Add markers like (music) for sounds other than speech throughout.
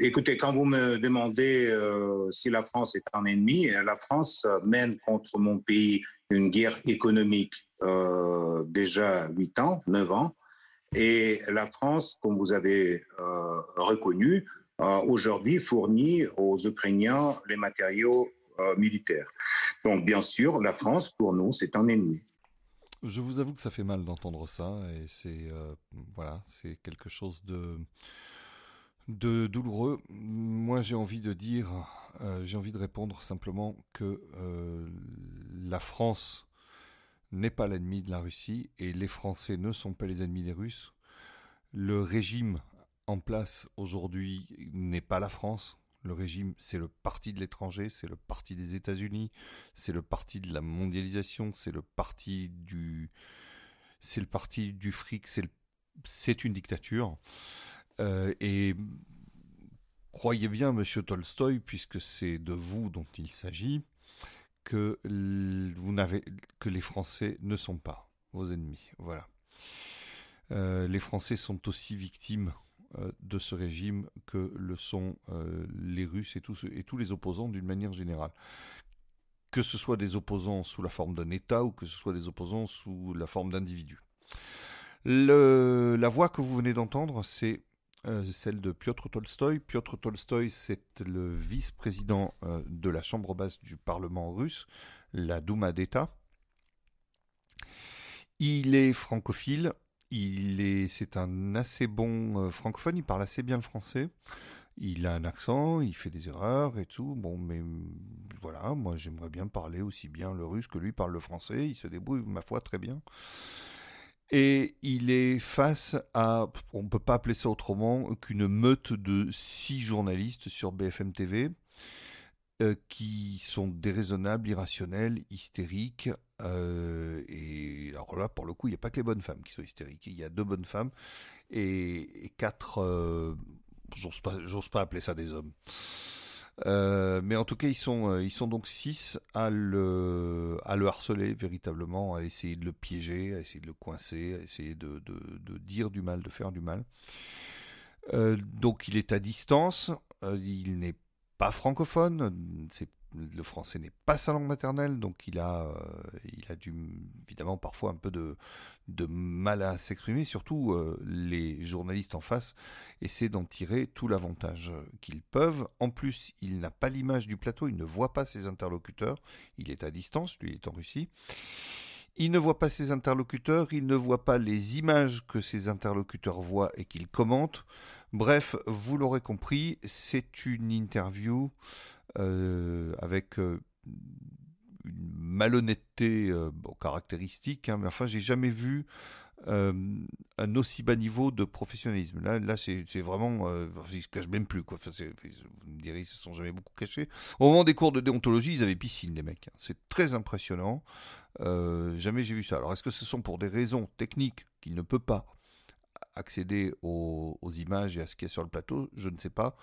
écoutez, quand vous me demandez euh, si la France est un ennemi, la France mène contre mon pays une guerre économique euh, déjà 8 ans, 9 ans. Et la France, comme vous avez euh, reconnu, aujourd'hui fournit aux Ukrainiens les matériaux militaires. Donc, bien sûr, la France, pour nous, c'est un ennemi. Je vous avoue que ça fait mal d'entendre ça, et c'est voilà, c'est quelque chose de de douloureux. Moi, j'ai envie de dire, euh, j'ai envie de répondre simplement que euh, la France n'est pas l'ennemi de la Russie et les Français ne sont pas les ennemis des Russes. Le régime en place aujourd'hui n'est pas la France. Le régime, c'est le parti de l'étranger, c'est le parti des États-Unis, c'est le parti de la mondialisation, c'est le parti du, c'est le parti du fric, c'est, c'est une dictature. Euh, et croyez bien, monsieur Tolstoï, puisque c'est de vous dont il s'agit, que, vous que les Français ne sont pas vos ennemis. Voilà. Euh, les Français sont aussi victimes euh, de ce régime que le sont les Russes et tous les opposants d'une manière générale. Que ce soit des opposants sous la forme d'un État ou que ce soit des opposants sous la forme d'individus. la voix que vous venez d'entendre, c'est euh, celle de Piotr Tolstoï. Piotr Tolstoï, c'est le vice-président euh, de la Chambre basse du Parlement russe, la Douma d'État. Il est francophile, il est, c'est un assez bon euh, francophone, il parle assez bien le français. Il a un accent, il fait des erreurs et tout. Bon, mais voilà, moi j'aimerais bien parler aussi bien le russe que lui parle le français. Il se débrouille, ma foi, très bien. Et il est face à, on ne peut pas appeler ça autrement qu'une meute de six journalistes sur BFM TV euh, qui sont déraisonnables, irrationnels, hystériques. Euh, et alors là, pour le coup, il n'y a pas que les bonnes femmes qui sont hystériques. Il y a deux bonnes femmes et, quatre, euh, j'ose pas, pas appeler ça des hommes. Euh, mais en tout cas, ils sont, euh, ils sont donc six à le, harceler véritablement, à essayer de le piéger, à essayer de le coincer, à essayer de, dire du mal, de faire du mal. Euh, donc il est à distance, il n'est pas francophone, c'est le français n'est pas sa langue maternelle, donc il a, euh, dû évidemment parfois un peu de, mal à s'exprimer. Surtout, euh, les journalistes en face essaient d'en tirer tout l'avantage qu'ils peuvent. En plus, il n'a pas l'image du plateau, il ne voit pas ses interlocuteurs. Il est à distance, lui il est en Russie. Il ne voit pas ses interlocuteurs, il ne voit pas les images que ses interlocuteurs voient et qu'ils commentent. Bref, vous l'aurez compris, c'est une interview avec euh, une malhonnêteté euh, caractéristique, hein, mais enfin, j'ai jamais vu un aussi bas niveau de professionnalisme. Là, là c'est vraiment. Euh, ils se cachent même plus. Quoi. vous me direz, ils se sont jamais beaucoup cachés. Au moment des cours de déontologie, ils avaient piscine, les mecs. Hein. C'est très impressionnant. jamais j'ai vu ça. Alors, est-ce que ce sont pour des raisons techniques qu'il ne peut pas accéder aux images et à ce qu'il y a sur le plateau? Je ne sais pas.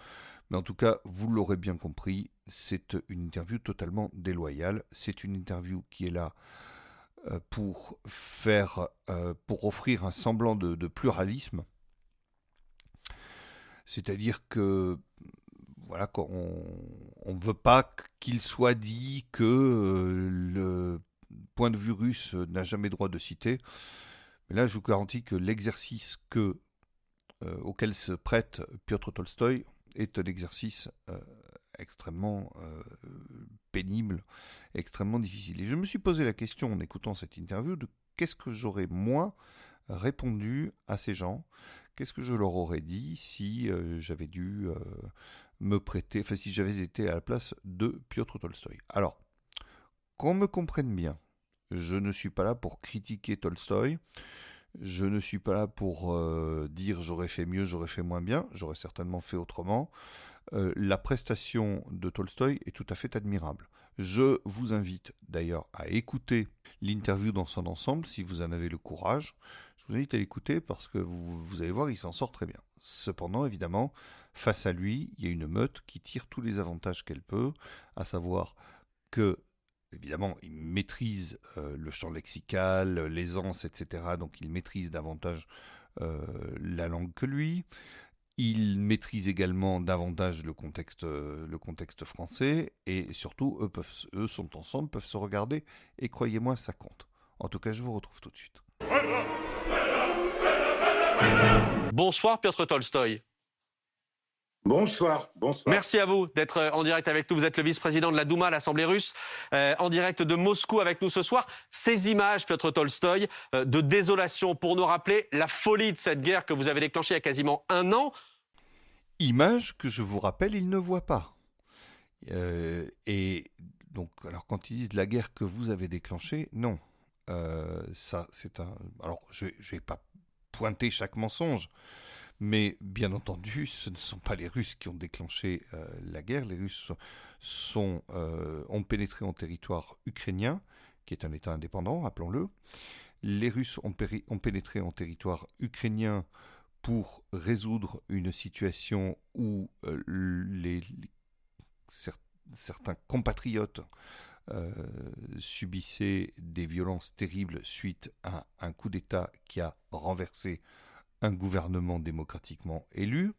Mais en tout cas, vous l'aurez bien compris, c'est une interview totalement déloyale. C'est une interview qui est là euh, pour faire, euh, pour offrir un semblant de, pluralisme. C'est-à-dire que voilà, on ne veut pas qu'il soit dit que euh, le point de vue russe n'a jamais droit de citer. Mais là, je vous garantis que l'exercice que, auquel se prête Piotr Tolstoï, est un exercice euh, extrêmement euh, pénible, extrêmement difficile. Et je me suis posé la question en écoutant cette interview de qu'est-ce que j'aurais moi répondu à ces gens, qu'est-ce que je leur aurais dit si euh, j'avais dû me prêter, enfin si j'avais été à la place de Piotr Tolstoï? Alors, qu'on me comprenne bien, je ne suis pas là pour critiquer Tolstoï. Je ne suis pas là pour euh, dire j'aurais fait mieux, j'aurais fait moins bien, j'aurais certainement fait autrement. Euh, la prestation de Tolstoï est tout à fait admirable. Je vous invite d'ailleurs à écouter l'interview dans son ensemble si vous en avez le courage. Je vous invite à l'écouter parce que vous, vous allez voir, il s'en sort très bien. Cependant, évidemment, face à lui, il y a une meute qui tire tous les avantages qu'elle peut, à savoir que évidemment, il maîtrise euh, le champ lexical, l'aisance, etc. Donc il maîtrise davantage euh, la langue que lui. Ils maîtrisent également davantage le contexte, contexte français et surtout, eux, eux sont ensemble, peuvent se regarder et croyez-moi, ça compte. En tout cas, je vous retrouve tout de suite. Bonsoir Piotr Tolstoï. Bonsoir, bonsoir. Merci à vous d'être euh, en direct avec nous. Vous êtes le vice-président de la Douma, l'Assemblée russe, euh, en direct de Moscou avec nous ce soir. Ces images, Piotr Tolstoï, euh, de désolation pour nous rappeler la folie de cette guerre que vous avez déclenchée il y a quasiment un an. Images que je vous rappelle, il ne voit pas. et donc, alors quand ils disent la guerre que vous avez déclenchée, non. ça, c'est un. Alors, je ne vais pas pointer chaque mensonge. Mais bien entendu, ce ne sont pas les Russes qui ont déclenché euh, la guerre. Les Russes euh, ont pénétré en territoire ukrainien, qui est un État indépendant, rappelons-le. Les Russes ont, pénétré en territoire ukrainien pour résoudre une situation où euh, certains compatriotes subissaient des violences terribles suite à un coup d'État qui a renversé un gouvernement démocratiquement élu.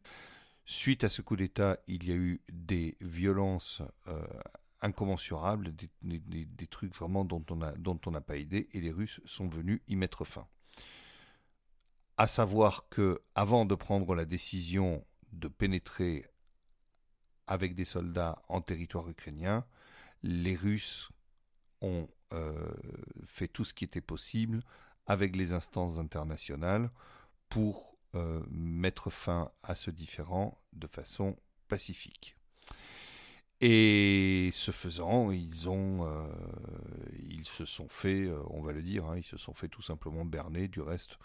Suite à ce coup d'État, il y a eu des violences euh, incommensurables, des, trucs vraiment dont on n'a pas idée, et les Russes sont venus y mettre fin. À savoir que, avant de prendre la décision de pénétrer avec des soldats en territoire ukrainien, les Russes ont euh, fait tout ce qui était possible avec les instances internationales pour euh, mettre fin à ce différend de façon pacifique. Et ce faisant, ils ont, euh, ils se sont fait, euh, on va le dire, hein, ils se sont fait tout simplement berner. Du reste,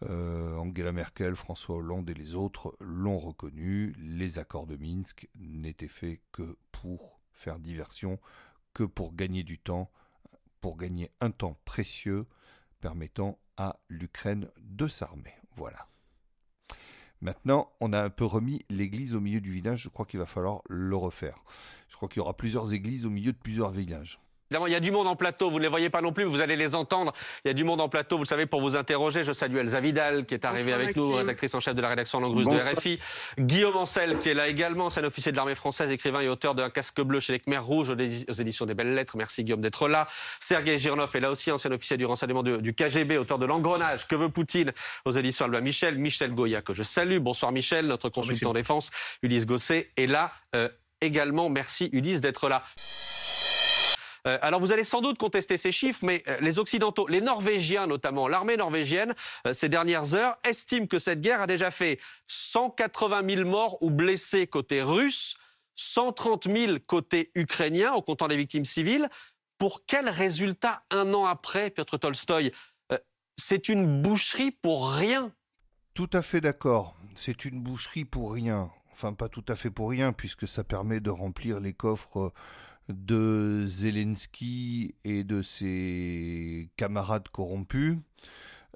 Angela Merkel, François Hollande et les autres l'ont reconnu. Les accords de Minsk n'étaient faits que pour faire diversion, que pour gagner du temps, pour gagner un temps précieux permettant à l'Ukraine de s'armer. Voilà. Maintenant, on a un peu remis l'église au milieu du village. Je crois qu'il va falloir le refaire. Je crois qu'il y aura plusieurs églises au milieu de plusieurs villages il y a du monde en plateau, vous ne les voyez pas non plus, vous allez les entendre. Il y a du monde en plateau, vous le savez, pour vous interroger. Je salue Elsa Vidal, qui est arrivée avec nous, rédactrice en chef de la rédaction langue russe de RFI. Guillaume Ancel, qui est là également, ancien officier de l'armée française, écrivain et auteur d'un casque bleu chez les Khmer Rouges aux éditions des Belles Lettres. Merci Guillaume d'être là. Sergei Girnov est là aussi, ancien officier du renseignement du KGB, auteur de L'engrenage, que veut Poutine? Aux éditions Albin Michel. Michel Goya, que je salue. Bonsoir Michel, notre consultant en défense. Ulysse Gosset est là euh, également. Merci Ulysse d'être là. Euh, alors vous allez sans doute contester ces chiffres, mais euh, les Occidentaux, les Norvégiens notamment, l'armée norvégienne, euh, ces dernières heures, estiment que cette guerre a déjà fait 180 000 morts ou blessés côté russe, 130 000 côté ukrainien, en comptant les victimes civiles. Pour quel résultat un an après, Piotr Tolstoï C'est une boucherie pour rien? Tout à fait d'accord. C'est une boucherie pour rien. Enfin, pas tout à fait pour rien, puisque ça permet de remplir les coffres de Zelensky et de ses camarades corrompus.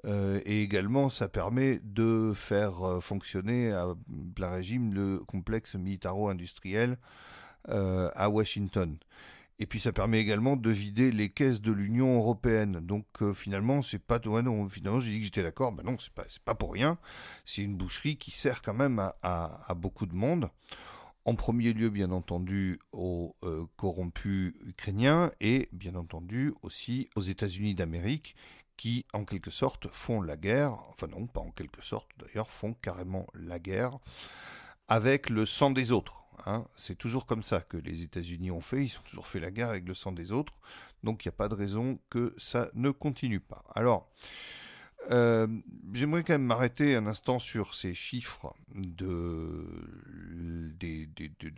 Euh, et également, ça permet de faire euh, fonctionner à plein régime le complexe militaro-industriel euh, à Washington. Et puis ça permet également de vider les caisses de l'Union européenne. Donc finalement, c'est pas non, finalement j'ai dit que j'étais d'accord. Ben non, c'est pas pas pour rien. C'est une boucherie qui sert quand même à beaucoup de monde en premier lieu, bien entendu, aux euh, corrompus ukrainiens et, bien entendu, aussi aux États-Unis d'Amérique qui, en quelque sorte, font la guerre, enfin non, pas en quelque sorte d'ailleurs, font carrément la guerre avec le sang des autres. Hein. C'est toujours comme ça que les États-Unis ont fait, ils ont toujours fait la guerre avec le sang des autres, donc il n'y a pas de raison que ça ne continue pas. Alors, euh, j'aimerais quand même m'arrêter un instant sur ces chiffres de,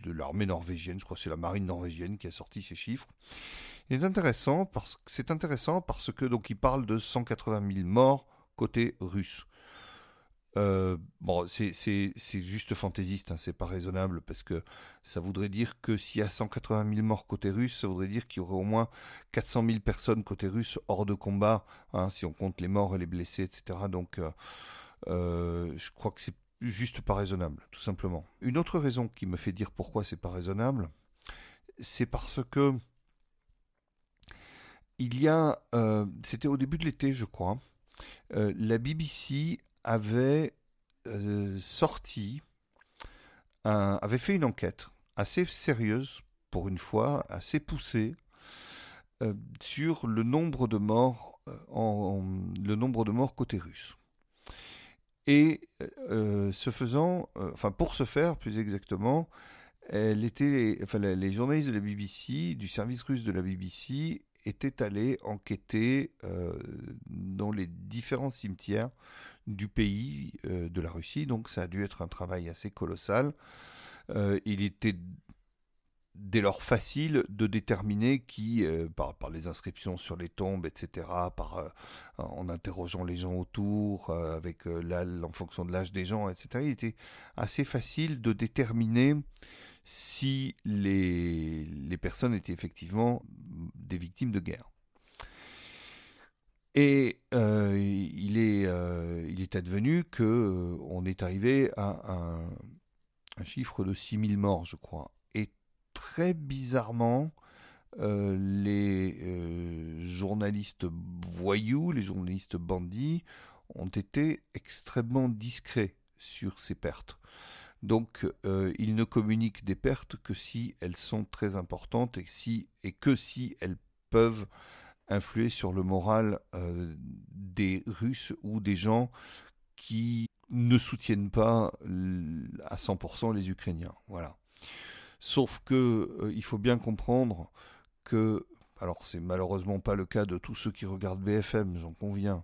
l'armée norvégienne. Je crois que c'est la marine norvégienne qui a sorti ces chiffres. Il est intéressant parce que c'est intéressant parce que donc parle de 180 000 morts côté russe. Euh, bon, c'est juste fantaisiste, hein, c'est pas raisonnable parce que ça voudrait dire que s'il y a 180 000 morts côté russe, ça voudrait dire qu'il y aurait au moins 400 000 personnes côté russe hors de combat, hein, si on compte les morts et les blessés, etc. Donc, euh, euh, je crois que c'est juste pas raisonnable, tout simplement. Une autre raison qui me fait dire pourquoi c'est pas raisonnable, c'est parce que il y a, c'était au début de l'été, je crois, la BBC avait euh, sorti avait fait une enquête assez sérieuse, pour une fois, assez poussée, sur le nombre de morts, en, le nombre de morts côté russe. Et ce faisant, enfin pour ce faire plus exactement, elle était, les journalistes de la BBC, du service russe de la BBC, étaient allés enquêter euh, dans les différents cimetières du pays euh, de la Russie. Donc ça a dû être un travail assez colossal. Euh, il était dès lors facile de déterminer qui, par, par, les inscriptions sur les tombes, etc., par, en interrogeant les gens autour, avec en fonction de l'âge des gens, etc., il était assez facile de déterminer si les, les personnes étaient effectivement des victimes de guerre. Et euh, il, est, euh, il est advenu qu'on euh, on est arrivé à un, un, chiffre de 6000 morts, je crois. Et très bizarrement, les journalistes voyous, les journalistes bandits, ont été extrêmement discrets sur ces pertes. Donc, ils ne communiquent des pertes que si elles sont très importantes et, si, et que si elles peuvent influer sur le moral euh, des Russes ou des gens qui ne soutiennent pas à 100% les Ukrainiens. Voilà. Sauf que euh, il faut bien comprendre que, alors c'est malheureusement pas le cas de tous ceux qui regardent BFM, j'en conviens,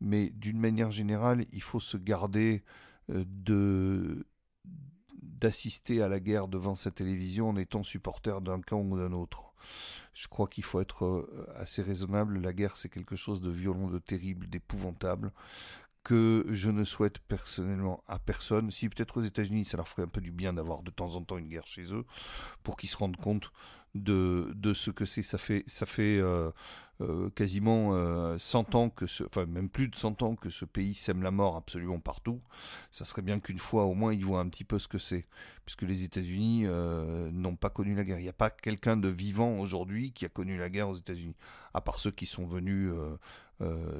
mais d'une manière générale, il faut se garder de d'assister à la guerre devant sa télévision en étant supporter d'un camp ou d'un autre. Je crois qu'il faut être euh, assez raisonnable. La guerre, c'est quelque chose de violent, de terrible, d'épouvantable, que je ne souhaite personnellement à personne. Si peut-être aux États-Unis, ça leur ferait un peu du bien d'avoir de temps en temps une guerre chez eux, pour qu'ils se rendent compte de, de ce que c'est. Ça fait, ça fait euh, euh, quasiment 100 euh, ans que ce, enfin même plus de 100 ans que ce pays sème la mort absolument partout. Ça serait bien qu'une fois au moins ils voient un petit peu ce que c'est, puisque les États-Unis euh, n'ont pas connu la guerre. Il n'y a pas quelqu'un de vivant aujourd'hui qui a connu la guerre aux États-Unis, à part ceux qui sont venus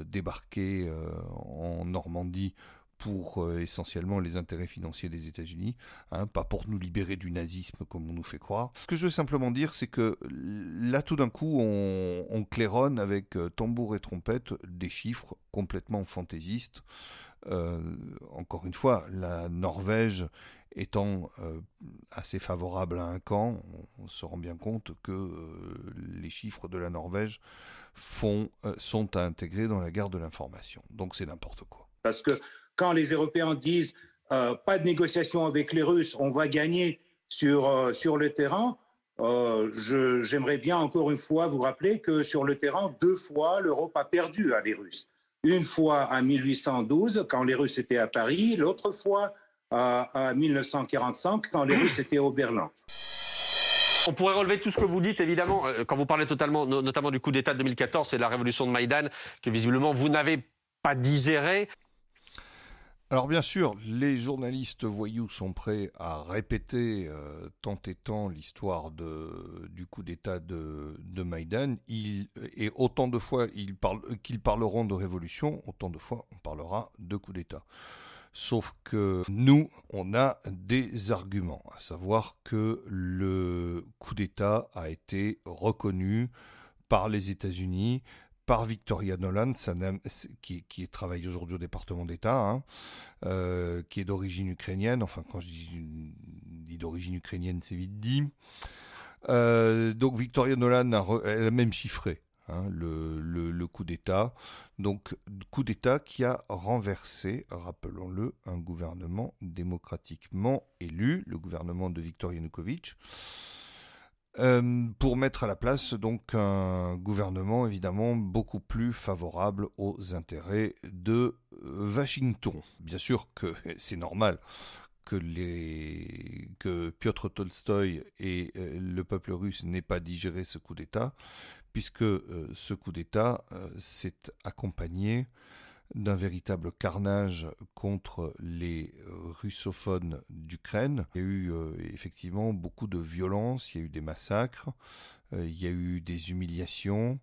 débarquer en Normandie pour euh, essentiellement les intérêts financiers des États-Unis, hein, pas pour nous libérer du nazisme comme on nous fait croire. Ce que je veux simplement dire, c'est que là tout d'un coup, on, claironne avec euh, tambour et trompette des chiffres complètement fantaisistes. Euh, encore une fois, la Norvège étant assez favorable à un camp, on, se rend bien compte que les chiffres de la Norvège sont à intégrer dans la guerre de l'information. Donc c'est n'importe quoi. Parce que quand les Européens disent euh, pas de négociation avec les Russes, on va gagner sur, euh, sur le terrain, euh, j'aimerais bien encore une fois vous rappeler que sur le terrain, deux fois, l'Europe a perdu à les Russes. Une fois en 1812, quand les Russes étaient à Paris, l'autre fois en 1945, quand les Russes étaient au Berlin. On pourrait relever tout ce que vous dites, évidemment, quand vous parlez totalement, notamment du coup d'État de 2014 et de la révolution de Maïdan, que visiblement vous n'avez pas digéré. Alors bien sûr, les journalistes voyous sont prêts à répéter euh, tant et tant l'histoire du coup d'État de, de Maïdan. et autant de fois qu'ils parleront de révolution, autant de fois on parlera de coup d'État. Sauf que nous, on a des arguments, à savoir que le coup d'État a été reconnu par les États-Unis, par Victoria Nolan, qui, travaille aujourd'hui au département d'État, hein, euh, qui est d'origine ukrainienne. Enfin, quand je dis, d'origine ukrainienne, c'est vite dit. Euh, donc Victoria Nolan a même chiffré hein, le, le, coup d'État. Donc coup d'État qui a renversé, rappelons-le, un gouvernement démocratiquement élu, le gouvernement de Viktor Yanukovych. Euh, pour mettre à la place donc un gouvernement évidemment beaucoup plus favorable aux intérêts de euh, Washington. Bien sûr que (laughs) c'est normal que, les, que Piotr Tolstoï et euh, le peuple russe n'aient pas digéré ce coup d'État, puisque ce coup d'État s'est accompagné d'un véritable carnage contre les euh, russophones d'Ukraine. Il y a eu euh, effectivement beaucoup de violence, il y a eu des massacres, euh, il y a eu des humiliations.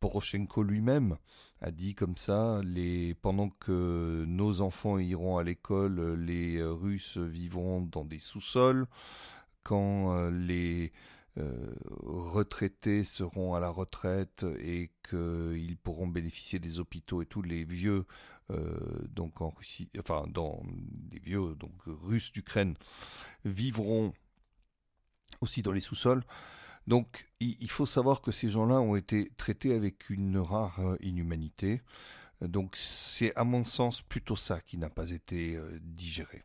Poroshenko lui-même a dit comme ça, les, pendant que nos enfants iront à l'école, les Russes vivront dans des sous-sols. Quand les retraités seront à la retraite et qu'ils pourront bénéficier des hôpitaux et tous les vieux donc en Russie, enfin dans les vieux donc russes d'Ukraine vivront aussi dans les sous-sols. Donc il, faut savoir que ces gens-là ont été traités avec une rare euh, inhumanité. Donc c'est à mon sens plutôt ça qui n'a pas été euh, digéré.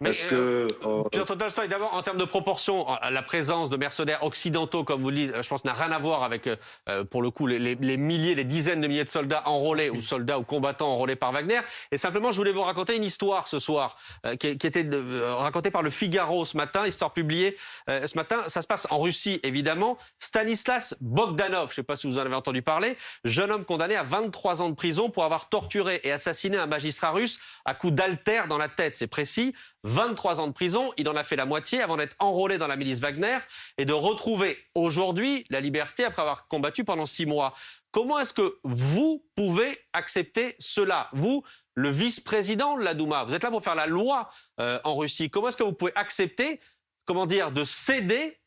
Mais que euh, euh d'abord en termes de proportion, la présence de mercenaires occidentaux, comme vous le dites, je pense n'a rien à voir avec, euh, pour le coup, les, les, milliers, les dizaines de milliers de soldats enrôlés ou soldats ou combattants enrôlés par Wagner. Et simplement, je voulais vous raconter une histoire ce soir euh, qui, qui, était racontée par le Figaro ce matin, histoire publiée ce matin. Ça se passe en Russie, évidemment. Stanislas Bogdanov, je ne sais pas si vous en avez entendu parler, jeune homme condamné à 23 ans de prison pour avoir torturé et assassiné un magistrat russe à coups d'altère dans la tête. C'est précis. 23 ans de prison, il en a fait la moitié avant d'être enrôlé dans la milice Wagner et de retrouver aujourd'hui la liberté après avoir combattu pendant six mois. Comment est-ce que vous pouvez accepter cela? Vous, le vice-président de la Douma, vous êtes là pour faire la loi euh, en Russie. Comment est-ce que vous pouvez accepter, comment dire, de céder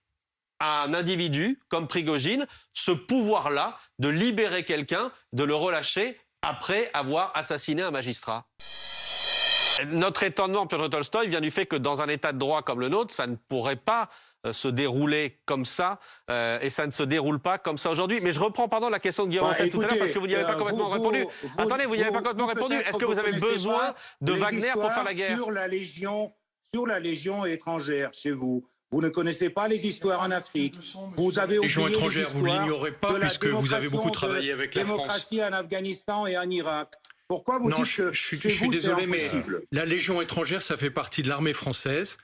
à un individu comme Prigogine ce pouvoir-là de libérer quelqu'un, de le relâcher après avoir assassiné un magistrat? Notre étonnement, Piotr Tolstoï, vient du fait que dans un état de droit comme le nôtre, ça ne pourrait pas euh, se dérouler comme ça, euh, et ça ne se déroule pas comme ça aujourd'hui. Mais je reprends, pardon, la question de Guillaume bah, tout à l'heure, parce que vous n'y avez pas euh, complètement répondu. Attendez, vous n'y avez pas complètement répondu. Est-ce que vous avez besoin de Wagner pour faire la guerre sur la Légion, sur la Légion étrangère chez vous vous ne connaissez pas les histoires en Afrique. Vous avez oublié Légion étrangère, vous l'ignorez pas puisque vous avez beaucoup travaillé avec la France. Démocratie en Afghanistan et en Irak. Pourquoi vous dites je, que je, je suis désolé, mais la Légion étrangère, ça fait partie de l'armée française.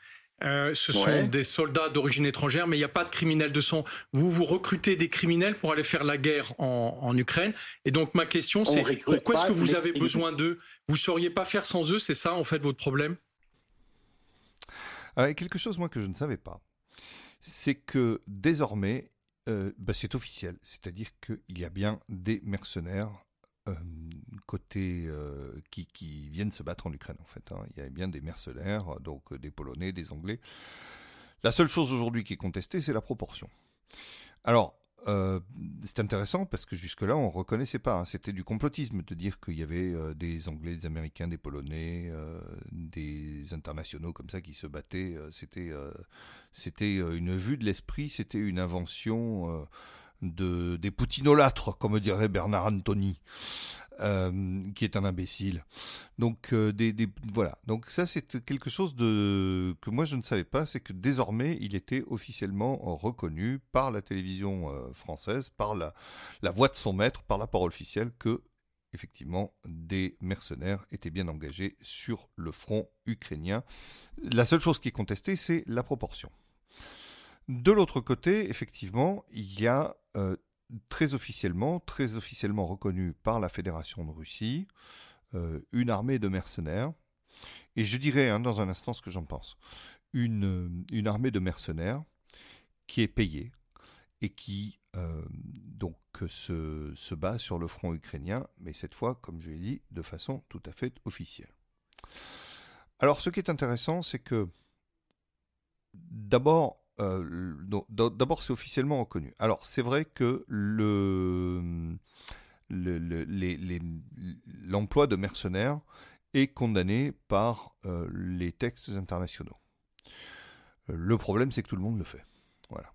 Euh, ce sont des soldats d'origine étrangère, mais il n'y a pas de criminels de son. Vous, vous recrutez des criminels pour aller faire la guerre en, en Ukraine. Et donc, ma question, c'est pourquoi est-ce que vous avez besoin d'eux? Vous ne sauriez pas faire sans eux C'est ça, en fait, votre problème? Euh, Quelque chose, moi, que je ne savais pas, c'est que désormais, euh, bah, c'est officiel. C'est-à-dire qu'il y a bien des mercenaires euh, côté euh, qui, qui, viennent se battre en Ukraine en fait. Hein. Il y a bien des mercenaires, donc euh, des Polonais, des Anglais. La seule chose aujourd'hui qui est contestée, c'est la proportion. Alors, c'est intéressant parce que jusque-là, on ne reconnaissait pas. Hein. C'était du complotisme de dire qu'il y avait des Anglais, des Américains, des Polonais, des internationaux comme ça qui se battaient. c'était, c'était une vue de l'esprit, c'était une invention de, des poutinolâtres, comme dirait Bernard Antoni, euh, qui est un imbécile. Donc, euh, des, voilà. Donc ça, c'est quelque chose de, que moi je ne savais pas, c'est que désormais, il était officiellement reconnu par la télévision euh, française, par la voix de son maître, par la parole officielle, que effectivement, des mercenaires étaient bien engagés sur le front ukrainien. La seule chose qui est contestée, c'est la proportion. De l'autre côté, effectivement, il y a euh, très officiellement, très officiellement reconnu par la Fédération de Russie, euh, une armée de mercenaires. Et je dirais hein, dans un instant ce que j'en pense. Une, euh, armée de mercenaires qui est payée et qui donc se bat sur le front ukrainien, mais cette fois, comme je l'ai dit, de façon tout à fait officielle. Alors ce qui est intéressant, c'est que d'abord, euh, d'abord, c'est officiellement reconnu. Alors, c'est vrai que le, l'emploi de mercenaires est condamné par euh, les textes internationaux. Le problème, c'est que tout le monde le fait. Voilà.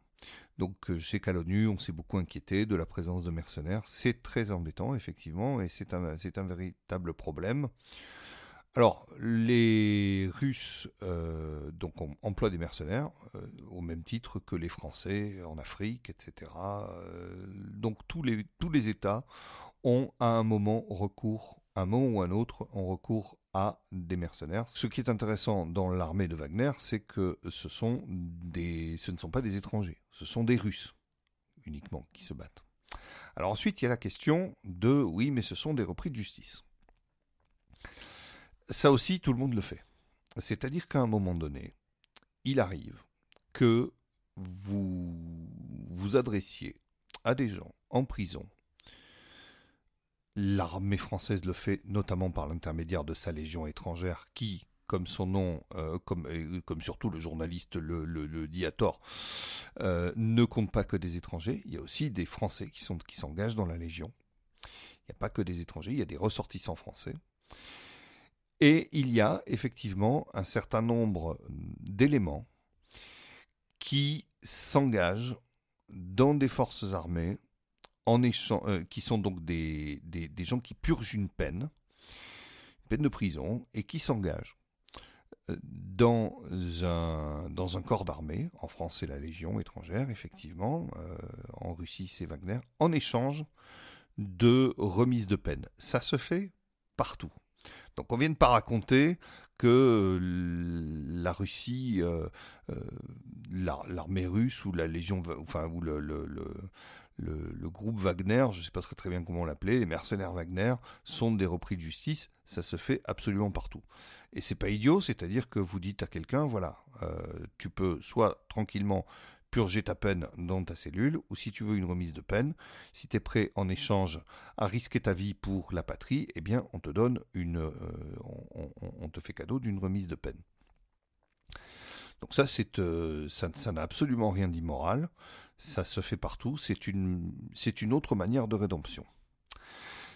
Donc, je sais qu'à l'ONU, on s'est beaucoup inquiété de la présence de mercenaires. C'est très embêtant, effectivement, et c'est un véritable problème. Alors, les Russes euh, donc emploient des mercenaires euh, au même titre que les Français en Afrique, etc. Euh, donc tous les tous les États ont à un moment recours, un moment ou un autre, ont recours à des mercenaires. Ce qui est intéressant dans l'armée de Wagner, c'est que ce sont des, ce ne sont pas des étrangers, ce sont des Russes uniquement qui se battent. Alors ensuite, il y a la question de oui, mais ce sont des repris de justice ça aussi, tout le monde le fait. C'est-à-dire qu'à un moment donné, il arrive que vous vous adressiez à des gens en prison l'armée française le fait notamment par l'intermédiaire de sa légion étrangère qui, comme son nom, euh, comme, comme surtout le journaliste le, dit à tort, euh, ne compte pas que des étrangers. Il y a aussi des Français qui s'engagent dans la Légion. Il n'y a pas que des étrangers, il y a des ressortissants français. Et il y a effectivement un certain nombre d'éléments qui s'engagent dans des forces armées en échange, euh, qui sont donc des, des, gens qui purgent une peine, une peine de prison, et qui s'engagent euh, dans un, dans un corps d'armée, en France c'est la Légion étrangère, effectivement, euh, en Russie c'est Wagner, en échange de remise de peine. Ça se fait partout. Donc on vient de pas raconter que la Russie, l'armée russe ou la Légion, enfin ou le, groupe Wagner, je ne sais pas très, très bien comment l'appeler, les mercenaires Wagner, sont des repris de justice. Ça se fait absolument partout. Et c'est pas idiot, c'est-à-dire que vous dites à quelqu'un, voilà, euh, tu peux soit tranquillement purger ta peine dans ta cellule, ou si tu veux une remise de peine, si tu es prêt en échange à risquer ta vie pour la patrie, eh bien on te donne une, euh, on, te fait cadeau d'une remise de peine. Donc ça, euh, ça n'a absolument rien d'immoral ça se fait partout, c'est une autre manière de rédemption.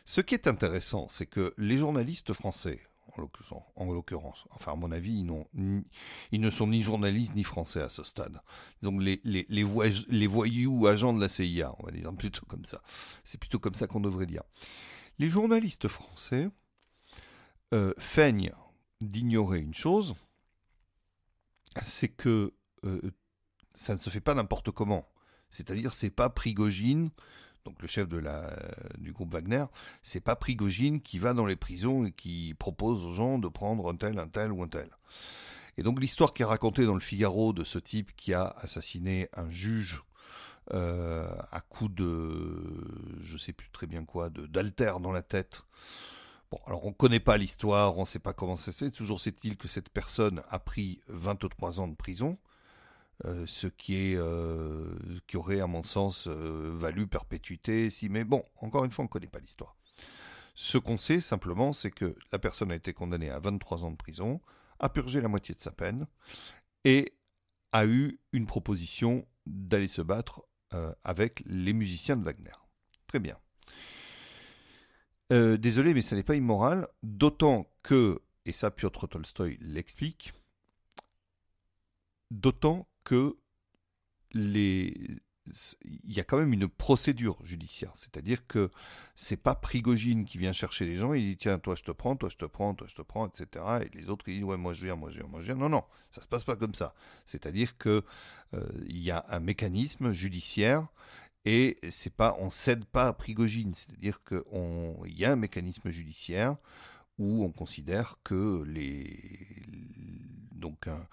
Ce qui est intéressant, c'est que les journalistes français, en l'occurrence, enfin à mon avis, ils, ils, ne sont ni journalistes ni français à ce stade. Donc les, les, les, les voyous agents de la CIA, on va dire plutôt comme ça. C'est plutôt comme ça qu'on devrait dire. Les journalistes français euh, feignent d'ignorer une chose, c'est que euh, ça ne se fait pas n'importe comment. C'est-à-dire, c'est pas Prigogine, donc le chef du groupe Wagner, c'est pas Prigogine qui va dans les prisons et qui propose aux gens de prendre un tel, un tel ou un tel. Et donc l'histoire qui est racontée dans le Figaro de ce type qui a assassiné un juge euh, à coup de, je sais plus très bien quoi, de d'alter dans la tête. Bon, alors on connaît pas l'histoire, on sait pas comment ça se fait. Toujours sait-il que cette personne a pris 23 ans de prison. Euh, ce qui est euh, qui aurait à mon sens euh, valu perpétuité si mais bon encore une fois on ne connaît pas l'histoire. Ce qu'on sait simplement c'est que la personne a été condamnée à 23 ans de prison a purgé la moitié de sa peine et a eu une proposition d'aller se battre avec les musiciens de Wagner. Très bien. Désolé mais ça n'est pas immoral d'autant que et ça Piotr Tolstoï l'explique d'autant que les il y a quand même une procédure judiciaire, c'est-à-dire que c'est pas Prigogine qui vient chercher les gens, il dit tiens toi je te prends, toi je te prends, toi je te prends, etc. Et les autres ils disent ouais moi je viens, moi je viens, moi je viens. Non non, ça se passe pas comme ça. C'est-à-dire que euh, y a un mécanisme judiciaire et c'est pas on cède pas à Prigogine, c'est-à-dire que il y a un mécanisme judiciaire où on considère que les donc un,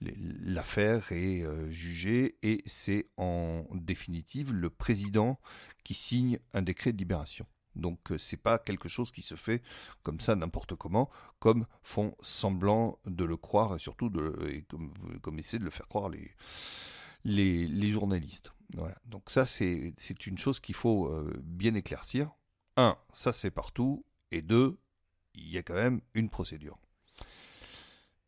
l'affaire est euh, jugée et c'est en définitive le président qui signe un décret de libération. Donc euh, c'est pas quelque chose qui se fait comme ça n'importe comment, comme font semblant de le croire et surtout comme, comme essaient de le faire croire les, journalistes. Donc ça c'est une chose qu'il faut euh, bien éclaircir. Un, ça se fait partout, et deux, il y a quand même une procédure.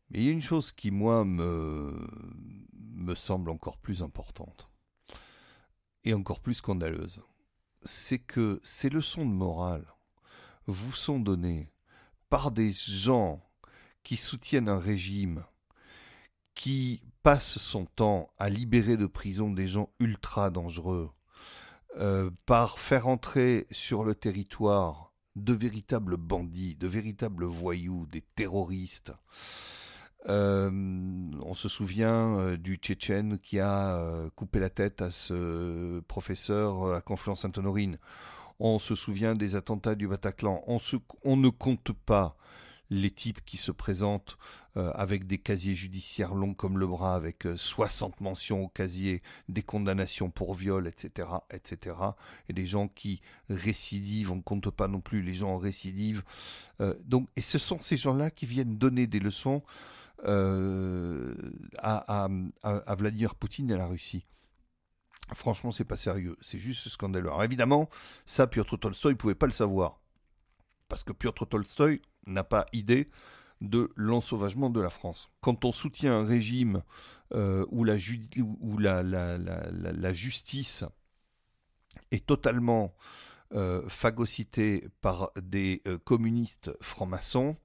Mais il y a une chose qui, moi, me, me semble encore plus importante et encore plus scandaleuse. C'est que ces leçons de morale vous sont données par des gens qui soutiennent un régime qui passe son temps à libérer de prison des gens ultra dangereux, euh, par faire entrer sur le territoire de véritables bandits, de véritables voyous, des terroristes, euh, on se souvient euh, du Tchétchène qui a euh, coupé la tête à ce professeur à Confluence-Sainte-Honorine. On se souvient des attentats du Bataclan. On, ne compte pas les types qui se présentent avec des casiers judiciaires longs comme le bras, avec 60 mentions au casier, des condamnations pour viol, etc., etc., et des gens qui récidivent, on ne compte pas non plus les gens en récidive. donc, et ce sont ces gens-là qui viennent donner des leçons euh, à, Vladimir Poutine et à la Russie. Franchement, c'est pas sérieux. C'est juste scandaleux. Alors évidemment, ça, Piotr Tolstoï ne pouvait pas le savoir. Parce que Piotr Tolstoï n'a pas idée de l'ensauvagement de la France. Quand on soutient un régime euh, où, la, justice est totalement euh, phagocytée par des euh, communistes francs-maçons,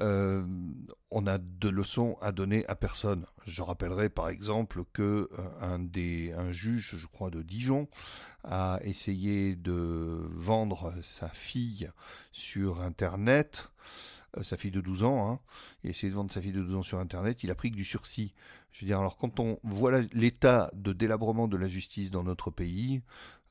on a de leçons à donner à personne. Je rappellerai par exemple que un, des, un juge, je crois, de Dijon, a essayé de vendre sa fille sur Internet euh, sa fille de 12 ans, hein, il a essayé de vendre sa fille de 12 ans sur Internet, il a pris que du sursis. Je veux dire, alors quand on voit l'état de délabrement de la justice dans notre pays,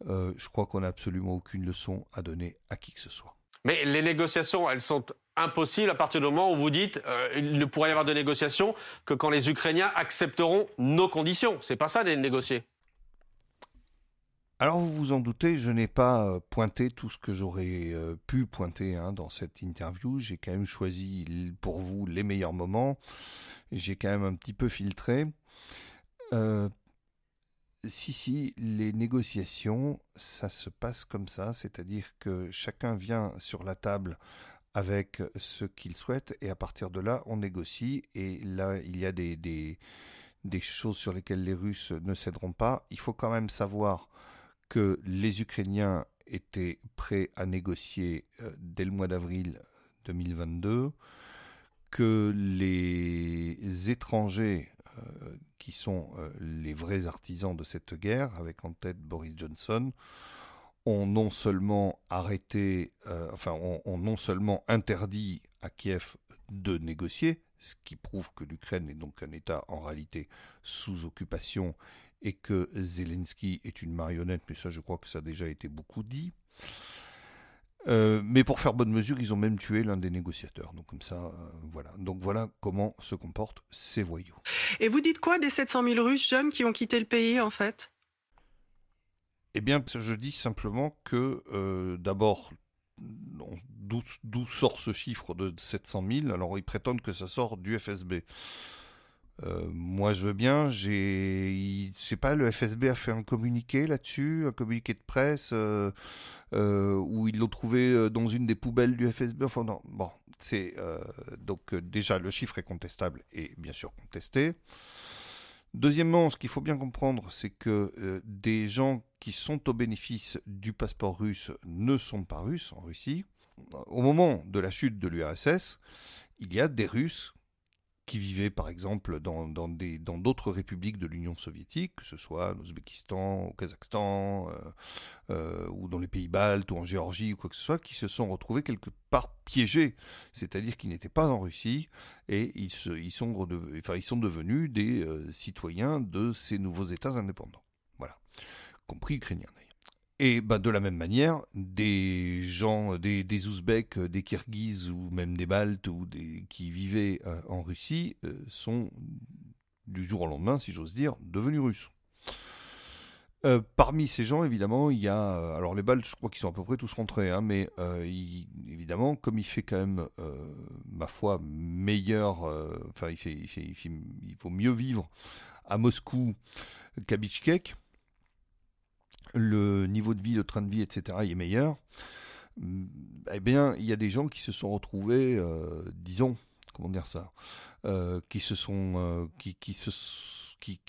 euh, je crois qu'on n'a absolument aucune leçon à donner à qui que ce soit. Mais les négociations, elles sont impossibles à partir du moment où vous dites euh, il ne pourrait y avoir de négociations que quand les Ukrainiens accepteront nos conditions. C'est pas ça de négocier. Alors vous vous en doutez, je n'ai pas euh, pointé tout ce que j'aurais euh, pu pointer hein, dans cette interview. J'ai quand même choisi pour vous les meilleurs moments. J'ai quand même un petit peu filtré. Euh, si, si, les négociations, ça se passe comme ça, c'est-à-dire que chacun vient sur la table avec ce qu'il souhaite et à partir de là, on négocie et là, il y a des, des, choses sur lesquelles les Russes ne céderont pas. Il faut quand même savoir que les Ukrainiens étaient prêts à négocier euh, dès le mois d'avril 2022, que les étrangers euh, qui sont euh, les vrais artisans de cette guerre, avec en tête Boris Johnson, ont non seulement arrêté, enfin, ont, non seulement interdit à Kiev de négocier, ce qui prouve que l'Ukraine est donc un État en réalité sous occupation et que Zelensky est une marionnette, mais ça je crois que ça a déjà été beaucoup dit. Euh, mais pour faire bonne mesure, ils ont même tué l'un des négociateurs. Donc comme ça, euh, voilà. Donc voilà comment se comportent ces voyous. Et vous dites quoi des 700 000 Russes jeunes qui ont quitté le pays en fait? Eh bien, je dis simplement que euh, d'abord, d'où sort ce chiffre de 700 000 Alors ils prétendent que ça sort du FSB. Euh, moi, je veux bien. J'ai, pas le FSB a fait un communiqué là-dessus, un communiqué de presse euh, euh, où ils l'ont trouvé dans une des poubelles du FSB. Enfin non, bon, c'est donc déjà le chiffre est contestable et bien sûr contesté. Deuxièmement, ce qu'il faut bien comprendre, c'est que des gens qui sont au bénéfice du passeport russe ne sont pas russes en Russie. Au moment de la chute de l'URSS, il y a des Russes qui vivaient par exemple dans, dans, des, dans d'autres républiques de l'Union soviétique, que ce soit en Ouzbékistan, au Kazakhstan, euh, euh, ou dans les pays baltes, ou en Géorgie, ou quoi que ce soit, qui se sont retrouvés quelque part piégés, c'est-à-dire qu'ils n'étaient pas en Russie, et ils, se, ils, sont, enfin, ils sont devenus des euh, citoyens de ces nouveaux États indépendants. Voilà. Compris ukrainiens et bah, de la même manière, des gens, des, des Ouzbeks, des Kirghizes ou même des Baltes qui vivaient euh, en Russie euh, sont du jour au lendemain, si j'ose dire, devenus russes. Euh, parmi ces gens, évidemment, il y a. alors, les Baltes, je crois qu'ils sont à peu près tous rentrés, hein, mais évidemment, comme il fait quand même, ma foi, meilleur. Enfin, il, fait, il, fait, il, il, faut mieux vivre à Moscou qu'à Bichkek le niveau de vie, le train de vie, etc. est meilleur, mm, eh bien, il y a des gens qui se sont retrouvés, euh, disons, comment dire ça, euh, qui se sont, euh, qui,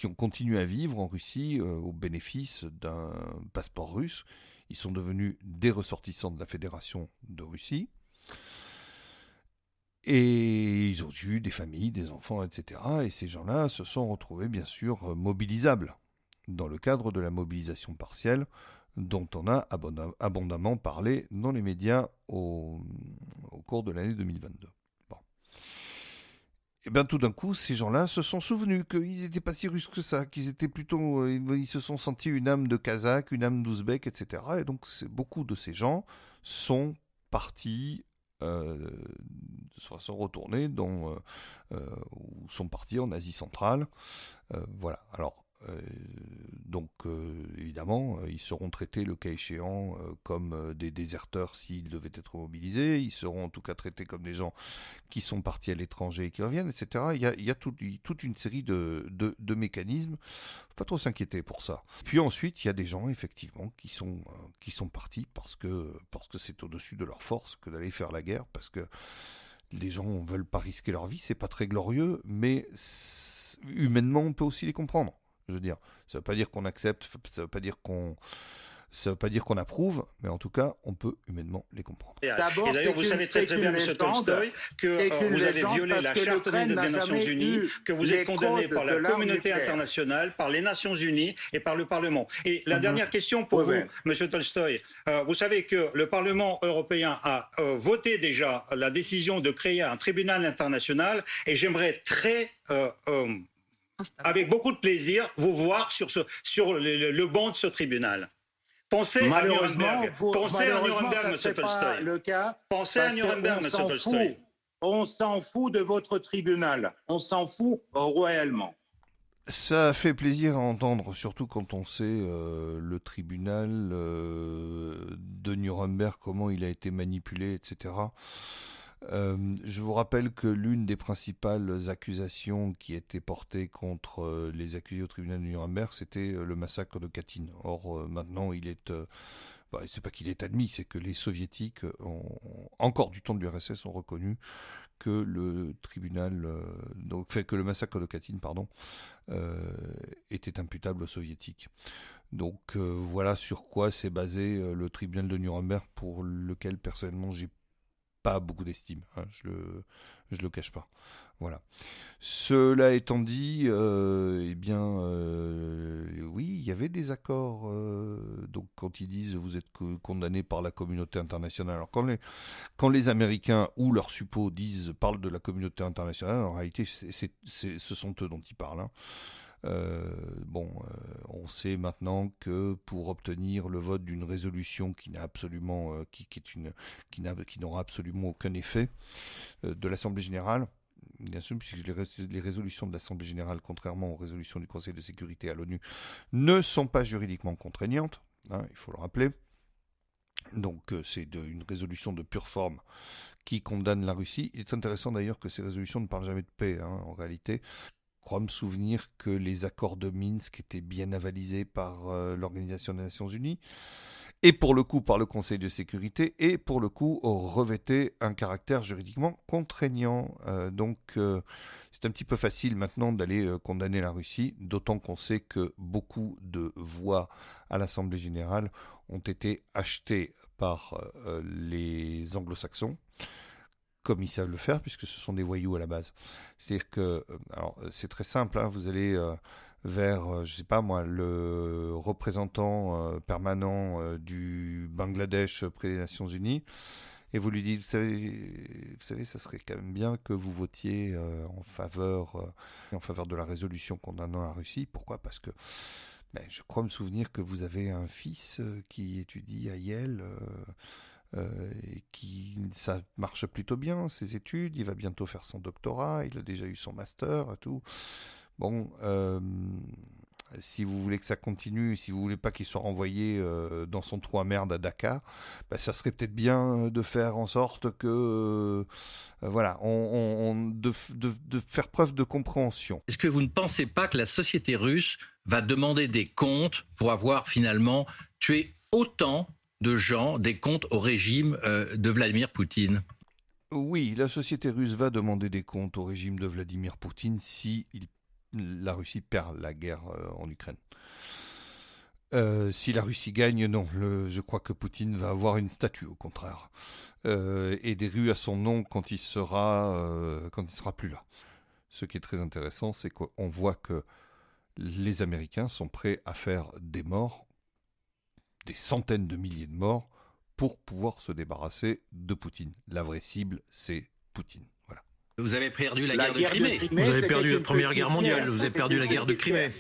ont continué à vivre en Russie au bénéfice d'un passeport russe. Ils sont devenus des ressortissants de la Fédération de Russie. Et ils ont eu des familles, des enfants, etc. Et ces gens-là se sont retrouvés, bien sûr, mobilisables dans le cadre de la mobilisation partielle dont on a abondamment parlé dans les médias au, cours de l'année 2022. Bon. Et bien tout d'un coup, ces gens-là se sont souvenus qu'ils n'étaient pas si russes que ça, qu'ils étaient plutôt, euh, ils se sont sentis une âme de Kazakh, une âme d'Ouzbek, etc. Et donc beaucoup de ces gens sont partis, euh, sont retournés dans, euh, euh, ou sont partis en Asie centrale. voilà. Alors donc évidemment, ils seront traités le cas échéant comme des déserteurs s'ils devaient être mobilisés. Ils seront en tout cas traités comme des gens qui sont partis à l'étranger et qui reviennent, etc. Il y a, toute une série de, de, de mécanismes pas trop s'inquiéter pour ça. Puis ensuite, il y a des gens effectivement qui sont qui sont partis parce que parce que c'est au-dessus de leur force que d'aller faire la guerre parce que les gens veulent pas risquer leur vie, c'est pas très glorieux, mais humainement, on peut aussi les comprendre. Je veux dire, ça veut pas dire qu'on accepte, ça veut pas dire qu'on ça ne veut pas dire qu'on approuve, mais en tout cas, on peut humainement les comprendre. Et d'ailleurs, vous savez très très bien, M. Tolstoy, que euh, vous avez violé la Charte des Nations Unies, que vous êtes condamné par la communauté internationale, par les Nations Unies et par le Parlement. Et la mhm. dernière question pour vous, M. Tolstoy, euh, vous savez que le Parlement européen a euh, voté déjà la décision de créer un tribunal international, et j'aimerais très avec beaucoup de plaisir, vous voir sur, ce, sur le banc de ce tribunal. Pensez à Nuremberg. Pensez à Nuremberg, M. Tolstoy. Le cas Pensez à Nuremberg, M. Tolstoy. On s'en fout de votre tribunal. On s'en fout royalement. Ça fait plaisir à entendre, surtout quand on sait euh, le tribunal euh, de Nuremberg, comment il a été manipulé, etc. Euh, je vous rappelle que l'une des principales accusations qui étaient portées contre euh, les accusés au tribunal de Nuremberg, c'était euh, le massacre de Katyn. Or, maintenant, il est... Bah, c'est pas qu'il est admis, c'est que les soviétiques, ont, encore du temps de l'URSS, ont reconnu que le tribunal, fait que le massacre de Katyn, pardon, était imputable aux soviétiques. Donc voilà sur quoi s'est basé le tribunal de Nuremberg, pour lequel personnellement j'ai pas beaucoup d'estime, hein, je le je le cache pas. Voilà. Cela étant dit, euh, eh bien, euh, oui, il y avait des accords. Euh, donc, quand ils disent vous êtes condamné par la communauté internationale, alors quand les quand les Américains ou leurs suppôts disent parlent de la communauté internationale, en réalité, c'est, ce sont eux dont ils parlent. Hein. Euh, bon, euh, on sait maintenant que pour obtenir le vote d'une résolution qui n'a absolument, euh, qui, qui n'aura absolument aucun effet de l'Assemblée générale, bien sûr, puisque les, résolutions de l'Assemblée générale, contrairement aux résolutions du Conseil de sécurité à l'ONU, ne sont pas juridiquement contraignantes, hein, il faut le rappeler. Donc c'est une résolution de pure forme qui condamne la Russie. Il est intéressant d'ailleurs que ces résolutions ne parlent jamais de paix, hein, en réalité crois me souvenir que les accords de Minsk étaient bien avalisés par euh, l'Organisation des Nations Unies, et pour le coup par le Conseil de sécurité, et pour le coup revêtaient un caractère juridiquement contraignant. Euh, donc euh, c'est un petit peu facile maintenant d'aller condamner la Russie, d'autant qu'on sait que beaucoup de voix à l'Assemblée générale ont été achetées par les anglo-saxons comme ils savent le faire, puisque ce sont des voyous à la base. C'est-à-dire que, euh, alors c'est très simple, hein, vous allez euh, vers, euh, je sais pas moi, le représentant permanent du Bangladesh près des Nations Unies, et vous lui dites, vous savez, vous savez, ça serait quand même bien que vous votiez en faveur, en faveur de la résolution condamnant la Russie. Pourquoi? Parce que ben, je crois me souvenir que vous avez un fils qui étudie à Yale. Euh, et qui ça marche plutôt bien ses études. Il va bientôt faire son doctorat. Il a déjà eu son master et tout. Bon, euh, si vous voulez que ça continue, si vous voulez pas qu'il soit renvoyé euh, dans son trou à merde à Dakar, bah, ça serait peut-être bien de faire en sorte que, voilà, on, de, de, faire preuve de compréhension. Est-ce que vous ne pensez pas que la société russe va demander des comptes pour avoir finalement tué autant de gens des comptes au régime euh, de Vladimir Poutine Oui, la société russe va demander des comptes au régime de Vladimir Poutine si la Russie perd la guerre euh, en Ukraine. Euh, si la Russie gagne, non. je crois que Poutine va avoir une statue, au contraire, et des rues à son nom quand il sera quand il sera plus là. Ce qui est très intéressant, c'est qu'on voit que les Américains sont prêts à faire des morts des centaines de milliers de morts pour pouvoir se débarrasser de Poutine. La vraie cible, c'est Poutine. Voilà. Vous avez perdu la, guerre, de, Crimée. Vous avez perdu la Première Guerre mondiale. Vous avez perdu la guerre de Crimée.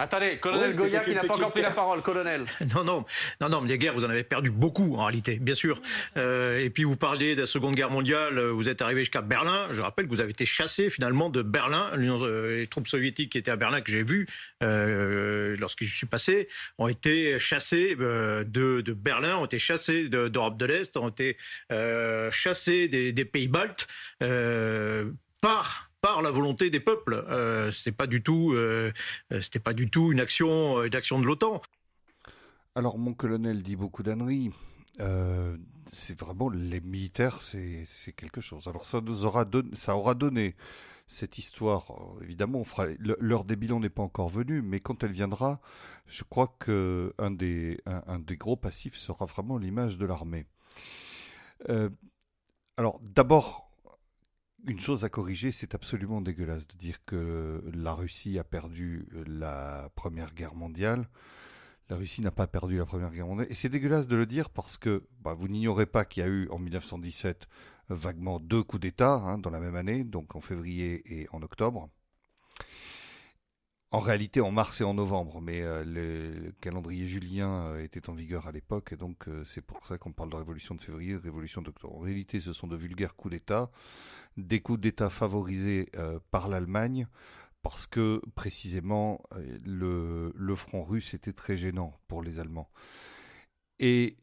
Attendez, colonel Goya qui n'a pas encore pris la parole, colonel. (laughs) Non, non, non, non, les guerres, vous en avez perdu beaucoup en réalité, bien sûr. Euh, et puis vous parliez de la Seconde Guerre mondiale, euh, vous êtes arrivé jusqu'à Berlin. Je rappelle que vous avez été chassé finalement de Berlin. Les troupes soviétiques qui étaient à Berlin, que j'ai vu euh, lorsque je suis passé, ont été chassées de, de, Berlin, ont été chassés d'Europe de, l'Est, ont été chassés des, des pays baltes par par la volonté des peuples. Euh, c'était pas du tout, euh, c'était pas du tout une action, une action de l'OTAN. Alors mon colonel dit beaucoup d'âneries. Euh, c'est vraiment les militaires, c'est quelque chose. Alors ça aura donné, cette histoire. Évidemment, l'heure des bilans n'est pas encore venue, mais quand elle viendra, je crois que un des un, des gros passifs sera vraiment l'image de l'armée. alors d'abord une chose à corriger, c'est absolument dégueulasse de dire que la Russie a perdu la Première Guerre mondiale. La Russie n'a pas perdu la Première Guerre mondiale. Et c'est dégueulasse de le dire parce que bah, vous n'ignorez pas qu'il y a eu en 1917 vaguement deux coups d'État hein, dans la même année, donc en février et en octobre. En réalité, en mars et en novembre, mais euh, le calendrier julien euh, était en vigueur à l'époque, et donc euh, c'est pour ça qu'on parle de révolution de février, révolution d'octobre. En réalité, ce sont de vulgaires coups d'État des coups d'État favorisés euh, par l'Allemagne parce que précisément euh, le, front russe était très gênant pour les Allemands. Et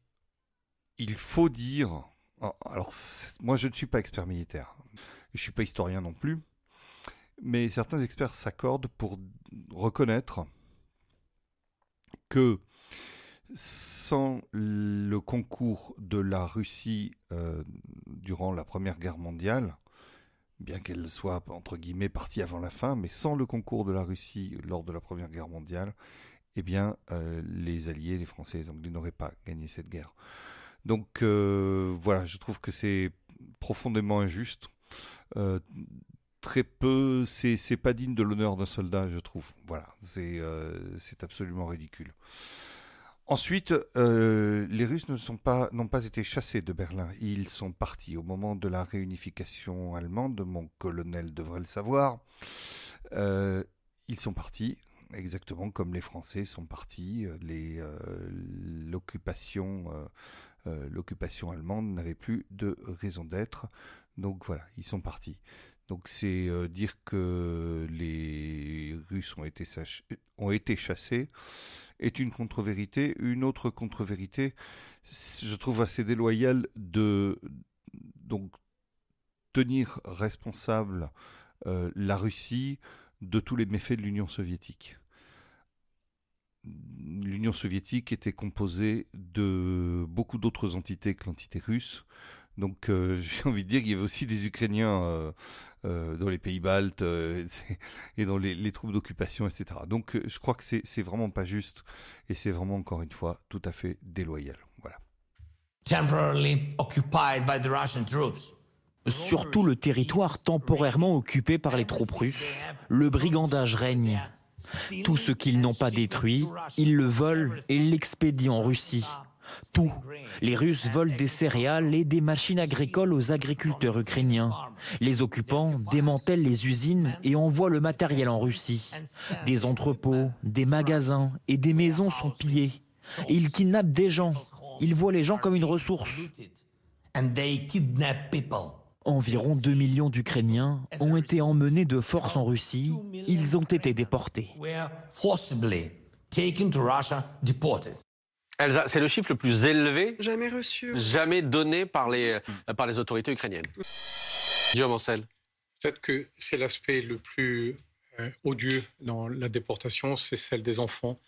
il faut dire, oh, alors moi je ne suis pas expert militaire, je ne suis pas historien non plus, mais certains experts s'accordent pour reconnaître que sans le concours de la Russie euh, durant la Première Guerre mondiale, bien qu'elle soit entre guillemets partie avant la fin, mais sans le concours de la Russie lors de la Première Guerre mondiale, eh bien euh, les Alliés, les Français et les Anglais n'auraient pas gagné cette guerre. Donc euh, voilà, je trouve que c'est profondément injuste. Euh, très peu, c'est pas digne de l'honneur d'un soldat, je trouve. Voilà, c'est c'est absolument ridicule. Ensuite, euh, les Russes ne sont pas, n'ont pas été chassés de Berlin. Ils sont partis au moment de la réunification allemande. Mon colonel devrait le savoir. Euh, ils sont partis exactement comme les Français sont partis. Les, euh, l'occupation, l'occupation allemande n'avait plus de raison d'être. Donc voilà, ils sont partis. Donc c'est dire que les Russes ont été, ont été chassés est une contre-vérité. Une autre contre-vérité, je trouve assez déloyale de donc tenir responsable euh, la Russie de tous les méfaits de l'Union soviétique. L'Union soviétique était composée de beaucoup d'autres entités que l'entité russe. Donc euh, (laughs) j'ai envie de dire qu'il y avait aussi des Ukrainiens euh, euh, dans les pays baltes et dans les, troupes d'occupation, etc. Donc je crois que c'est vraiment pas juste et c'est vraiment encore une fois tout à fait déloyal. Voilà. Surtout le territoire temporairement occupé par les troupes russes, le brigandage règne. Tout ce qu'ils n'ont pas détruit, ils le volent et l'expédient en Russie. Tout. Les Russes volent des céréales et des machines agricoles aux agriculteurs ukrainiens. Les occupants démantèlent les usines et envoient le matériel en Russie. Des entrepôts, des magasins et des maisons sont pillés. Et ils kidnappent des gens. Ils voient les gens comme une ressource. Environ 2 millions d'Ukrainiens ont été emmenés de force en Russie. Ils ont été déportés c'est le chiffre le plus élevé jamais reçu, jamais donné par les, par les autorités ukrainiennes. Guillaume Ancel. Peut-être que c'est l'aspect le plus euh, odieux dans la déportation, c'est celle des enfants.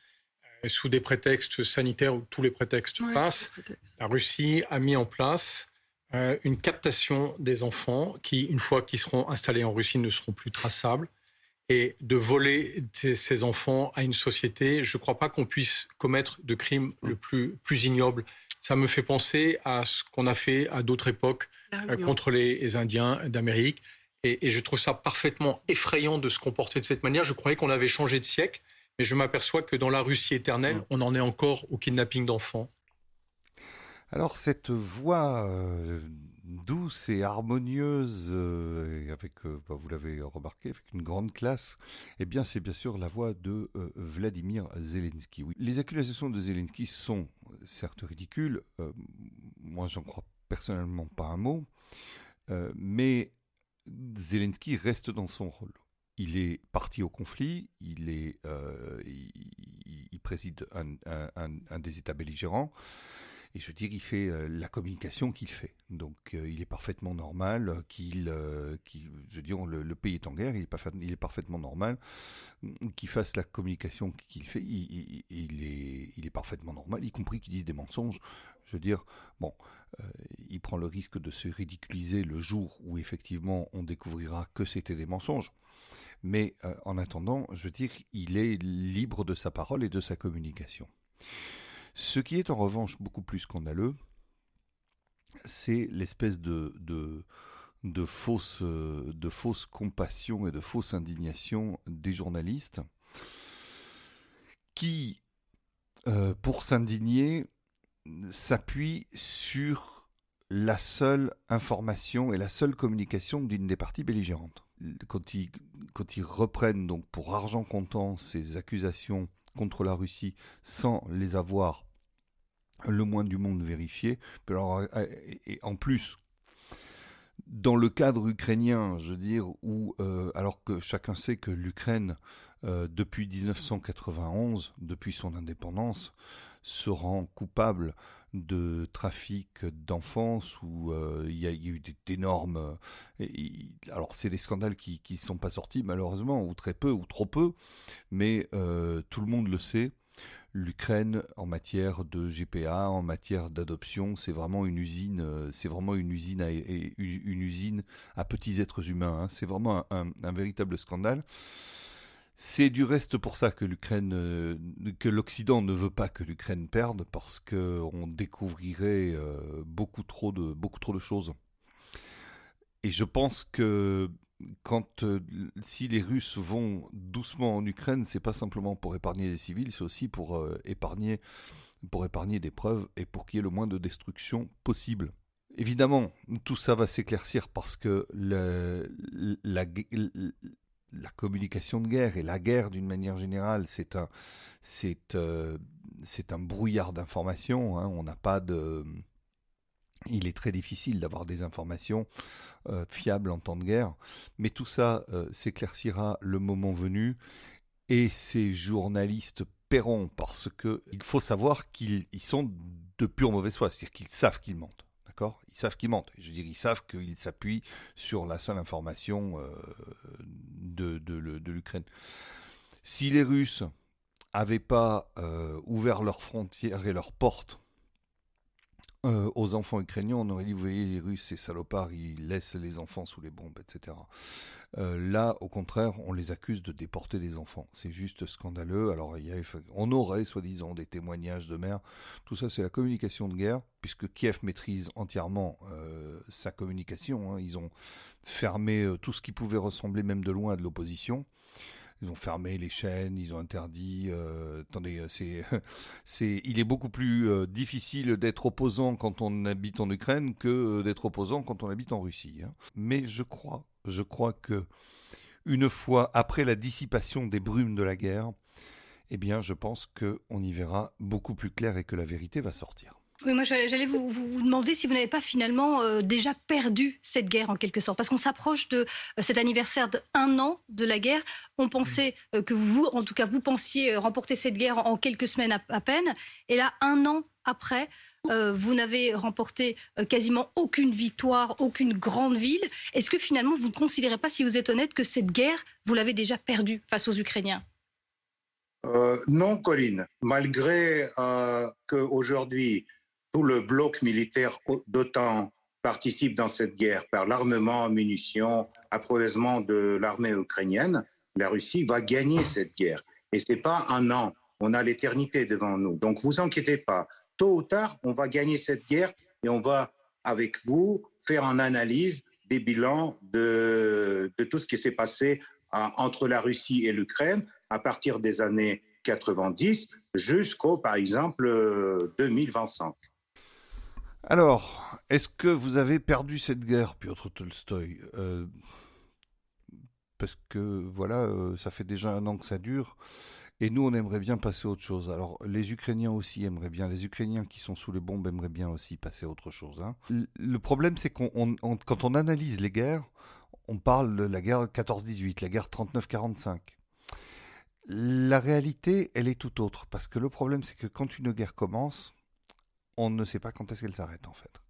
Euh, sous des prétextes sanitaires où tous les prétextes passent, la Russie a mis en place euh, une captation des enfants qui, une fois qu'ils seront installés en Russie, ne seront plus traçables et de voler ces enfants à une société, je ne crois pas qu'on puisse commettre de crimes le plus, plus ignoble. Ça me fait penser à ce qu'on a fait à d'autres époques euh, contre les, Indiens d'Amérique. Et, je trouve ça parfaitement effrayant de se comporter de cette manière. Je croyais qu'on avait changé de siècle, mais je m'aperçois que dans la Russie éternelle, on en est encore au kidnapping d'enfants. Alors cette voie euh, douce et harmonieuse, et avec, bah, vous l'avez remarqué, avec une grande classe, eh bien, c'est bien sûr la voix de Vladimir Zelensky. Oui. Les accusations de Zelensky sont certes ridicules. moi, j'en crois personnellement pas un mot, mais Zelensky reste dans son rôle. Il est parti au conflit, il, est, euh, il, préside un, des États belligérants, et je dire, il fait euh, la communication qu'il fait. Donc, euh, il est parfaitement normal qu'il, je veux dire, le, pays est en guerre, il est, parfaitement normal qu'il fasse la communication qu'il fait. Il, est, il est parfaitement normal, y compris qu'il dise des mensonges. Je veux dire, bon, euh, il prend le risque de se ridiculiser le jour où effectivement on découvrira que c'était des mensonges. Mais euh, en attendant, je veux dire, il est libre de sa parole et de sa communication. Ce qui est en revanche beaucoup plus scandaleux, c'est l'espèce de, de, fausse, de fausse compassion et de fausse indignation des journalistes qui, euh, pour s'indigner, s'appuie sur la seule information et la seule communication d'une des parties belligérantes. Quand ils, quand ils reprennent donc pour argent comptant ces accusations contre la Russie sans les avoir le moins du monde vérifiées, et en plus dans le cadre ukrainien, je veux dire, euh, alors que chacun sait que l'Ukraine, euh, depuis 1991, depuis son indépendance, se rend coupable de trafic d'enfance où euh, il y, a eu d'énormes... Euh, alors c'est des scandales qui ne sont pas sortis malheureusement, ou très peu, ou trop peu, mais euh, tout le monde le sait. L'Ukraine en matière de GPA, en matière d'adoption, c'est vraiment une usine, c'est vraiment une usine à, une usine à petits êtres humains. Hein. C'est vraiment un véritable scandale. C'est du reste pour ça que l'Ukraine, euh, que l'Occident ne veut pas que l'Ukraine perde, parce qu'on découvrirait euh, beaucoup trop de beaucoup trop de choses. Et je pense que quand euh, si les Russes vont doucement en Ukraine, c'est pas simplement pour épargner des civils, c'est aussi pour épargner pour épargner des preuves et pour qu'il y ait le moins de destruction possible. Évidemment, tout ça va s'éclaircir parce que la, la, la communication de guerre et la guerre d'une manière générale, c'est un, c'est, euh, c'est un brouillard d'informations. Hein. On n'a pas de, il est très difficile d'avoir des informations euh, fiables en temps de guerre, mais tout ça euh, s'éclaircira le moment venu et ces journalistes paieront parce que il faut savoir qu'ils sont de pure mauvaise foi, c'est-à-dire qu'ils savent qu'ils mentent. Ils savent qu'ils mentent. Je veux dire, ils savent qu'ils s'appuient sur la seule information de, l'Ukraine. Si les Russes n'avaient pas euh, ouvert leurs frontières et leurs portes euh, aux enfants ukrainiens, on aurait dit, vous voyez, les Russes, ces salopards, ils laissent les enfants sous les bombes, etc. Euh, là, au contraire, on les accuse de déporter des enfants. C'est juste scandaleux. Alors, on aurait, soi-disant, des témoignages de mères. Tout ça, c'est la communication de guerre, puisque Kiev maîtrise entièrement euh, sa communication. Hein. Ils ont fermé tout ce qui pouvait ressembler, même de loin, à de l'opposition. Ils ont fermé les chaînes, ils ont interdit. Euh, attendez, c'est, (laughs) c'est, il est beaucoup plus difficile d'être opposant quand on habite en Ukraine que d'être opposant quand on habite en Russie. Hein. Mais je crois je crois que une fois après la dissipation des brumes de la guerre, eh bien, je pense qu'on y verra beaucoup plus clair et que la vérité va sortir. Oui, moi j'allais vous, vous, demander si vous n'avez pas finalement euh, déjà perdu cette guerre en quelque sorte, parce qu'on s'approche de euh, cet anniversaire d'un an de la guerre. On pensait euh, que vous, en tout cas, vous pensiez remporter cette guerre en, quelques semaines à, peine, et là, un an après, vous n'avez remporté quasiment aucune victoire, aucune grande ville. Est-ce que finalement vous ne considérez pas, si vous êtes honnête, que cette guerre, vous l'avez déjà perdue face aux Ukrainiens? Non, Colline. Malgré qu'aujourd'hui, tout le bloc militaire d'OTAN participe dans cette guerre par l'armement, munitions, approvisionnement de l'armée ukrainienne, la Russie va gagner cette guerre. Et ce n'est pas un an, on a l'éternité devant nous. Donc vous inquiétez pas, tôt ou tard, on va gagner cette guerre et on va, avec vous, faire une analyse des bilans de, de tout ce qui s'est passé entre la Russie et l'Ukraine à partir des années 90 jusqu'au, par exemple, 2025. Alors, est-ce que vous avez perdu cette guerre, Piotr Tolstoï? Euh, Parce que voilà, euh, ça fait déjà un an que ça dure. Et nous, on aimerait bien passer à autre chose. Alors, les Ukrainiens aussi aimeraient bien. Les Ukrainiens qui sont sous les bombes aimeraient bien aussi passer à autre chose. Hein. Le problème, c'est qu'on, quand on analyse les guerres, on parle de la guerre 14-18, la guerre 39-45. La réalité, elle est tout autre. Parce que le problème, c'est que quand une guerre commence, on ne sait pas quand est-ce qu'elle s'arrête, en fait.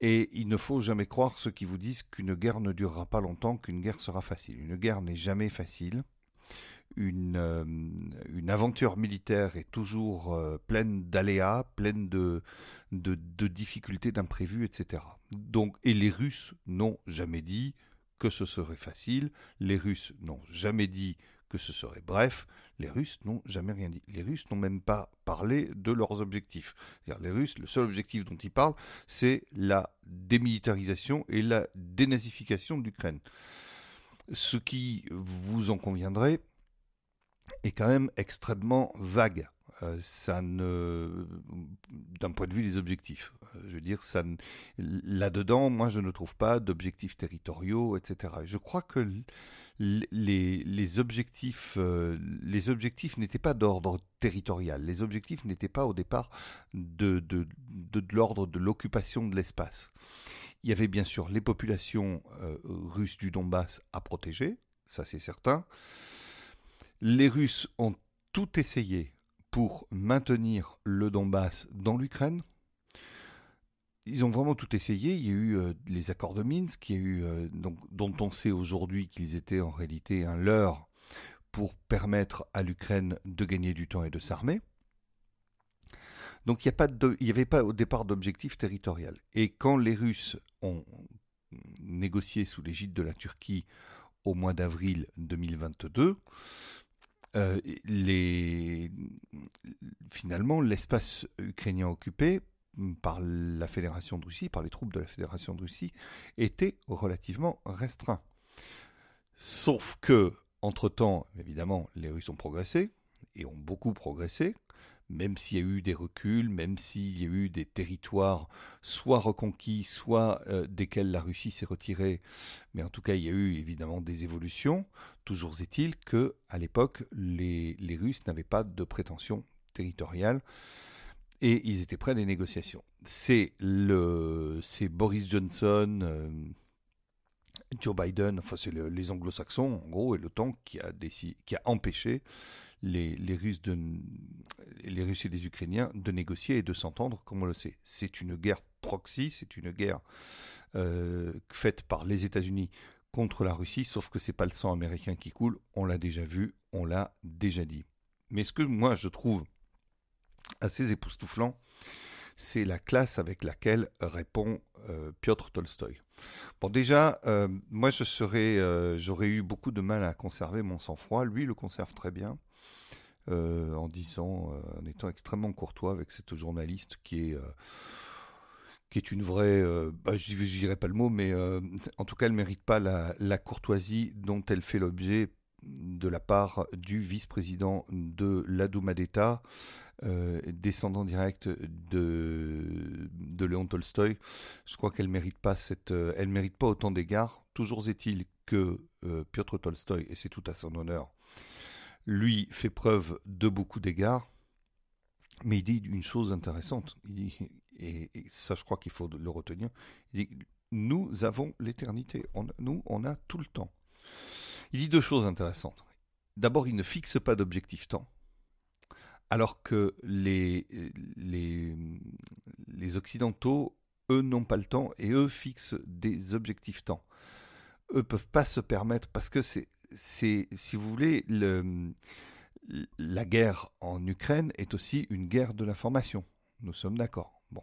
Et il ne faut jamais croire ceux qui vous disent qu'une guerre ne durera pas longtemps, qu'une guerre sera facile. Une guerre n'est jamais facile une, euh, une aventure militaire est toujours euh, pleine d'aléas, pleine de, de, difficultés, d'imprévus, etc. Donc, et les Russes n'ont jamais dit que ce serait facile, les Russes n'ont jamais dit que ce serait bref, les Russes n'ont jamais rien dit. Les Russes n'ont même pas parlé de leurs objectifs. Les Russes, le seul objectif dont ils parlent, c'est la démilitarisation et la dénazification de l'Ukraine. Ce qui, vous en conviendrez, est quand même extrêmement vague. Euh, ça ne, d'un point de vue des objectifs, euh, je veux dire, ça, là-dedans, moi, je ne trouve pas d'objectifs territoriaux, etc. je crois que les, objectifs, euh, les objectifs n'étaient pas d'ordre territorial. Les objectifs n'étaient pas au départ de, de, de, de l'ordre de l'occupation de l'espace. Il y avait bien sûr les populations russes du Donbass à protéger, ça c'est certain. Les Russes ont tout essayé pour maintenir le Donbass dans l'Ukraine. Ils ont vraiment tout essayé. Il y a eu euh, les accords de Minsk, eu, euh, donc, dont on sait aujourd'hui qu'ils étaient en réalité un leurre pour permettre à l'Ukraine de gagner du temps et de s'armer. Donc il n'y avait pas au départ d'objectif territorial. Et quand les Russes ont négocié sous l'égide de la Turquie au mois d'avril 2022, euh, les... finalement, l'espace ukrainien occupé par la Fédération de Russie, par les troupes de la Fédération de Russie, était relativement restreint. Sauf que, entre-temps, évidemment, les Russes ont progressé, et ont beaucoup progressé, même s'il y a eu des reculs, même s'il y a eu des territoires soit reconquis, soit euh, desquels la Russie s'est retirée, mais en tout cas il y a eu évidemment des évolutions. Toujours est-il que à l'époque les, Russes n'avaient pas de prétention territoriale et ils étaient prêts à des négociations. C'est le, c'est Boris Johnson. Euh, Joe Biden, enfin c'est les anglo-saxons en gros, et l'OTAN qui a, qui a empêché les, Russes les Russes et les Ukrainiens de négocier et de s'entendre comme on le sait. C'est une guerre proxy, c'est une guerre euh, faite par les États-Unis contre la Russie, sauf que c'est pas le sang américain qui coule, on l'a déjà vu, on l'a déjà dit. Mais ce que moi je trouve assez époustouflant, c'est la classe avec laquelle répond euh, Piotr Tolstoï. Bon, déjà, euh, moi, je serais, j'aurais eu beaucoup de mal à conserver mon sang-froid. Lui, le conserve très bien. Euh, en disant, euh, en étant extrêmement courtois avec cette journaliste qui est euh, qui est une vraie, bah, je dirais pas le mot, mais en tout cas, elle mérite pas la, courtoisie dont elle fait l'objet de la part du vice-président de la Douma d'État, descendant direct de, de Léon Tolstoï. Je crois qu'elle mérite elle mérite pas autant d'égards. Toujours est-il que Piotr Tolstoï, et c'est tout à son honneur, lui fait preuve de beaucoup d'égards, mais il dit une chose intéressante, et, ça je crois qu'il faut le retenir, il dit, nous avons l'éternité, nous on a tout le temps. Il dit deux choses intéressantes. D'abord, il ne fixe pas d'objectif temps, alors que les, les, les Occidentaux, eux, n'ont pas le temps et eux fixent des objectifs temps. Eux peuvent pas se permettre, parce que c'est c'est, si vous voulez, le, la guerre en Ukraine est aussi une guerre de l'information. Nous sommes d'accord. Bon.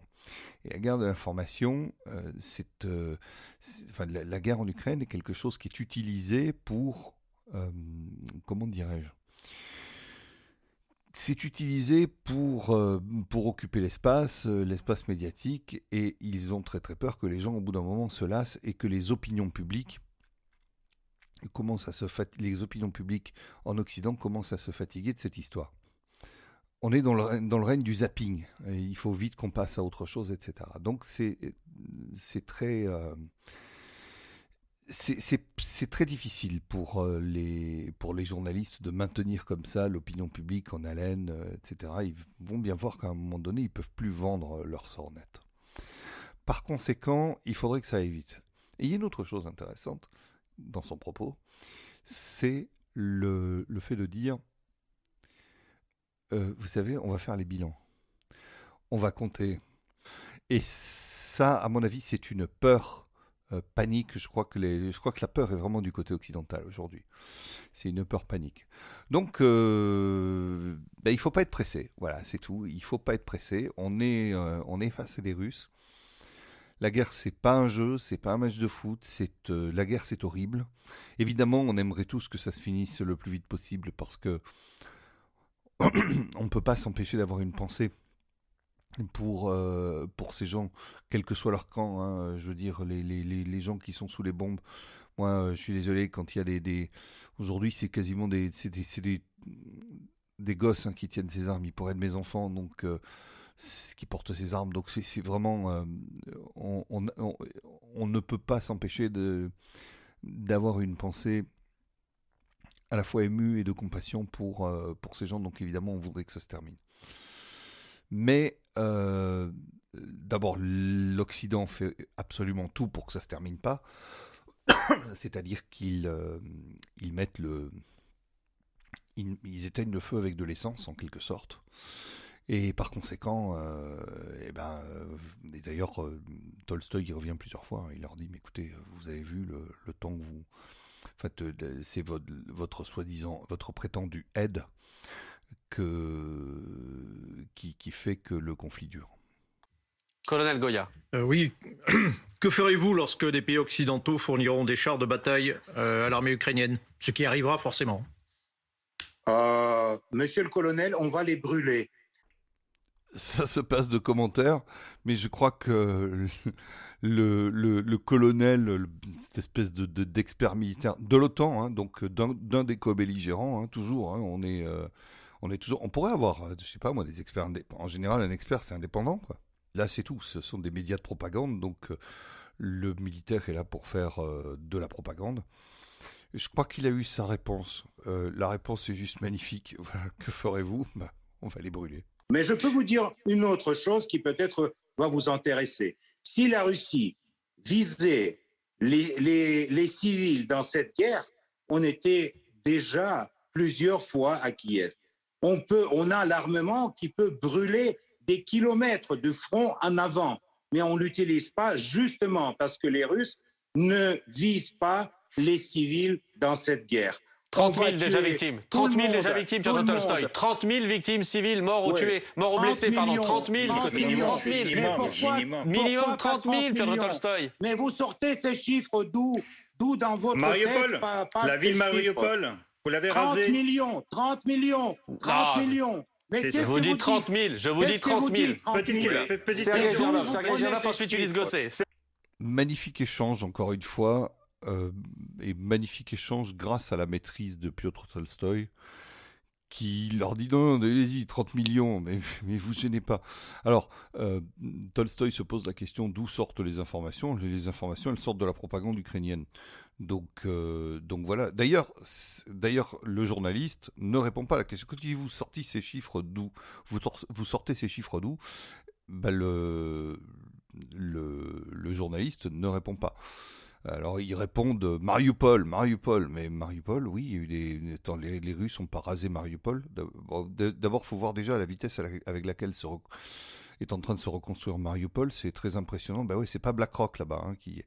Et la guerre de l'information, euh, euh, la, guerre en Ukraine est quelque chose qui est utilisé pour, euh, comment dirais-je, c'est utilisé pour, pour occuper l'espace, l'espace médiatique, et ils ont très très peur que les gens au bout d'un moment se lassent et que les opinions publiques commence à se les opinions publiques en Occident commencent à se fatiguer de cette histoire. On est dans le, règne du zapping. il faut vite qu'on passe à autre chose, etc. Donc c'est c'est très euh, c'est très difficile pour euh, les pour les journalistes de maintenir comme ça l'opinion publique en haleine, euh, etc. Ils vont bien voir qu'à un moment donné, ils peuvent plus vendre leur sort net. Par conséquent, il faudrait que ça aille vite. Et il y a une autre chose intéressante dans son propos, c'est le fait de dire euh, vous savez, on va faire les bilans. On va compter. Et ça, à mon avis, c'est une peur euh, panique. Je crois, que la peur est vraiment du côté occidental aujourd'hui. C'est une peur panique. Donc, euh, ben, il faut pas être pressé. Voilà, c'est tout. Il faut pas être pressé. On est, on est face à des Russes. La guerre, c'est pas un jeu, c'est pas un match de foot. C'est la guerre, c'est horrible. Évidemment, on aimerait tous que ça se finisse le plus vite possible parce que (coughs) on ne peut pas s'empêcher d'avoir une pensée pour, euh, pour ces gens, quel que soit leur camp. Hein, je veux dire, les, gens qui sont sous les bombes. Moi, euh, je suis désolé, quand il y a des... Aujourd'hui, c'est quasiment des, des, gosses hein, qui tiennent ces armes. Ils pourraient être mes enfants, donc... Euh, qui portent ces armes. Donc c'est vraiment... on, on, on, ne peut pas s'empêcher de d'avoir une pensée à la fois ému et de compassion pour, euh, pour ces gens. Donc évidemment, on voudrait que ça se termine. Mais euh, d'abord, l'Occident fait absolument tout pour que ça se termine pas. (coughs) C'est-à-dire qu'ils euh, ils mettent le... Ils, éteignent le feu avec de l'essence, en quelque sorte. Et par conséquent, et eh ben, et d'ailleurs, Tolstoï revient plusieurs fois. Il leur dit, mais écoutez, vous avez vu le, le temps que vous fait, euh, c'est votre, votre soi-disant, votre prétendu aide que, qui, qui, fait que le conflit dure. Colonel Goya. Euh, oui. (clears throat) Que ferez-vous lorsque des pays occidentaux fourniront des chars de bataille euh, à l'armée ukrainienne? Ce qui arrivera forcément. monsieur le colonel, on va les brûler. Ça se passe de commentaires, mais je crois que le, le, colonel, cette espèce de d'expert militaire de l'OTAN, hein, donc d'un des co-belligérants, hein, toujours. Hein, on est euh, on est toujours. On pourrait avoir, euh, je sais pas moi, des experts. En général, un expert c'est indépendant, quoi. Là, c'est tout. Ce sont des médias de propagande, donc euh, le militaire est là pour faire de la propagande. Je crois qu'il a eu sa réponse. la réponse est juste magnifique. (laughs) que ferez-vous? Bah, On va les brûler. Mais je peux vous dire une autre chose qui peut-être va vous intéresser. Si la Russie visait les, civils dans cette guerre, on était déjà plusieurs fois à Kiev. On, on a l'armement qui peut brûler des kilomètres de front en avant, mais on ne l'utilise pas justement parce que les Russes ne visent pas les civils dans cette guerre. 30 000 déjà victimes. 30 000 déjà victimes, Piotr Tolstoy. 30 000 victimes civiles, morts ou tuées, morts ou blessés, pardon. 30 000. 30 000. Minimum, minimum 30 000, Piotr Tolstoy. Mais vous sortez ces chiffres d'où D'où dans votre Mariupol, tête, la ville Mariupol, vous l'avez rasée. 30 millions, 30 millions, 30 millions. Mais je vous dis 30 000, je vous dis 30 000. Petite question. Sergei ensuite Ulysse Gosset. Magnifique échange, encore une fois. Euh, et magnifique échange grâce à la maîtrise de Piotr Tolstoï, qui leur dit non, non allez-y, 30 millions, mais, (laughs) mais vous gênez pas. Alors, euh, Tolstoï se pose la question d'où sortent les informations. Les informations, elles sortent de la propagande ukrainienne. Donc, euh, donc voilà. D'ailleurs, d'ailleurs, le journaliste ne répond pas à la question. Quand il vous sortez ces chiffres d'où? Vous, vous sortez ces chiffres d'où? Ben le, le journaliste ne répond pas. Alors ils répondent Mariupol, Mariupol, mais Mariupol, oui, il les, Russes n'ont pas rasé Mariupol. D'abord, faut voir déjà la vitesse avec laquelle est en train de se reconstruire Mariupol, c'est très impressionnant. Ben oui, c'est pas BlackRock là-bas hein, qui.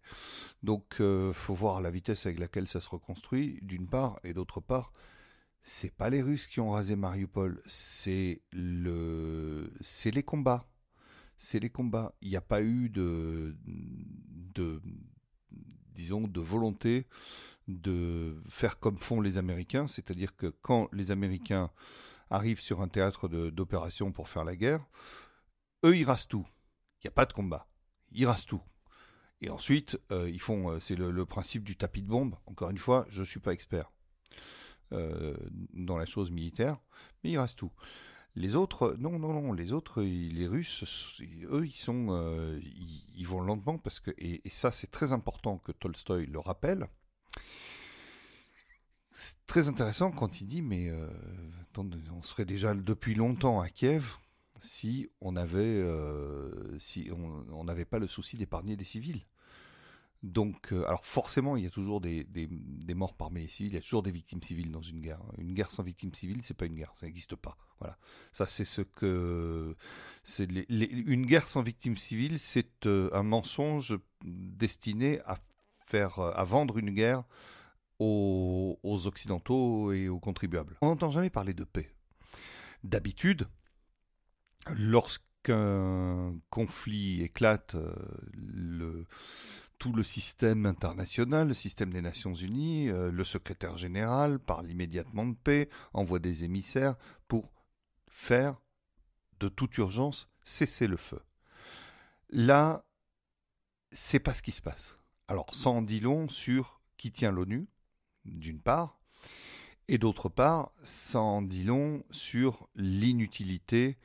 Donc, euh, faut voir la vitesse avec laquelle ça se reconstruit, d'une part, et d'autre part, c'est pas les Russes qui ont rasé Mariupol, c'est le, c'est les combats, c'est les combats. Il n'y a pas eu de, de disons, de volonté de faire comme font les Américains, c'est-à-dire que quand les Américains arrivent sur un théâtre d'opération pour faire la guerre, eux, ils rasent tout. Il n'y a pas de combat. Ils rasent tout. Et ensuite, euh, ils font, euh, c'est le, principe du tapis de bombe. Encore une fois, je ne suis pas expert euh, dans la chose militaire, mais ils rasent tout. Les autres, non, non, non, les autres, les Russes, eux, ils sont, euh, ils, vont lentement parce que, et, ça, c'est très important que Tolstoï le rappelle. C'est très intéressant quand il dit, mais euh, on serait déjà depuis longtemps à Kiev si on avait, euh, si on n'avait pas le souci d'épargner des civils. Donc, euh, alors forcément, il y a toujours des, morts parmi les civils, il y a toujours des victimes civiles dans une guerre. Une guerre sans victimes civiles, c'est pas une guerre, ça n'existe pas. Voilà, ça c'est ce que une guerre sans victimes civiles, c'est euh, un mensonge destiné à faire, à vendre une guerre aux, aux occidentaux et aux contribuables. On n'entend jamais parler de paix. D'habitude, lorsqu'un conflit éclate, euh, le tout le système international, le système des Nations Unies, euh, le secrétaire général parle immédiatement de paix, envoie des émissaires pour faire de toute urgence cesser le feu. Là, c'est pas ce qui se passe. Alors, ça en dit long sur qui tient l'ONU, d'une part, et d'autre part, ça en dit long sur l'inutilité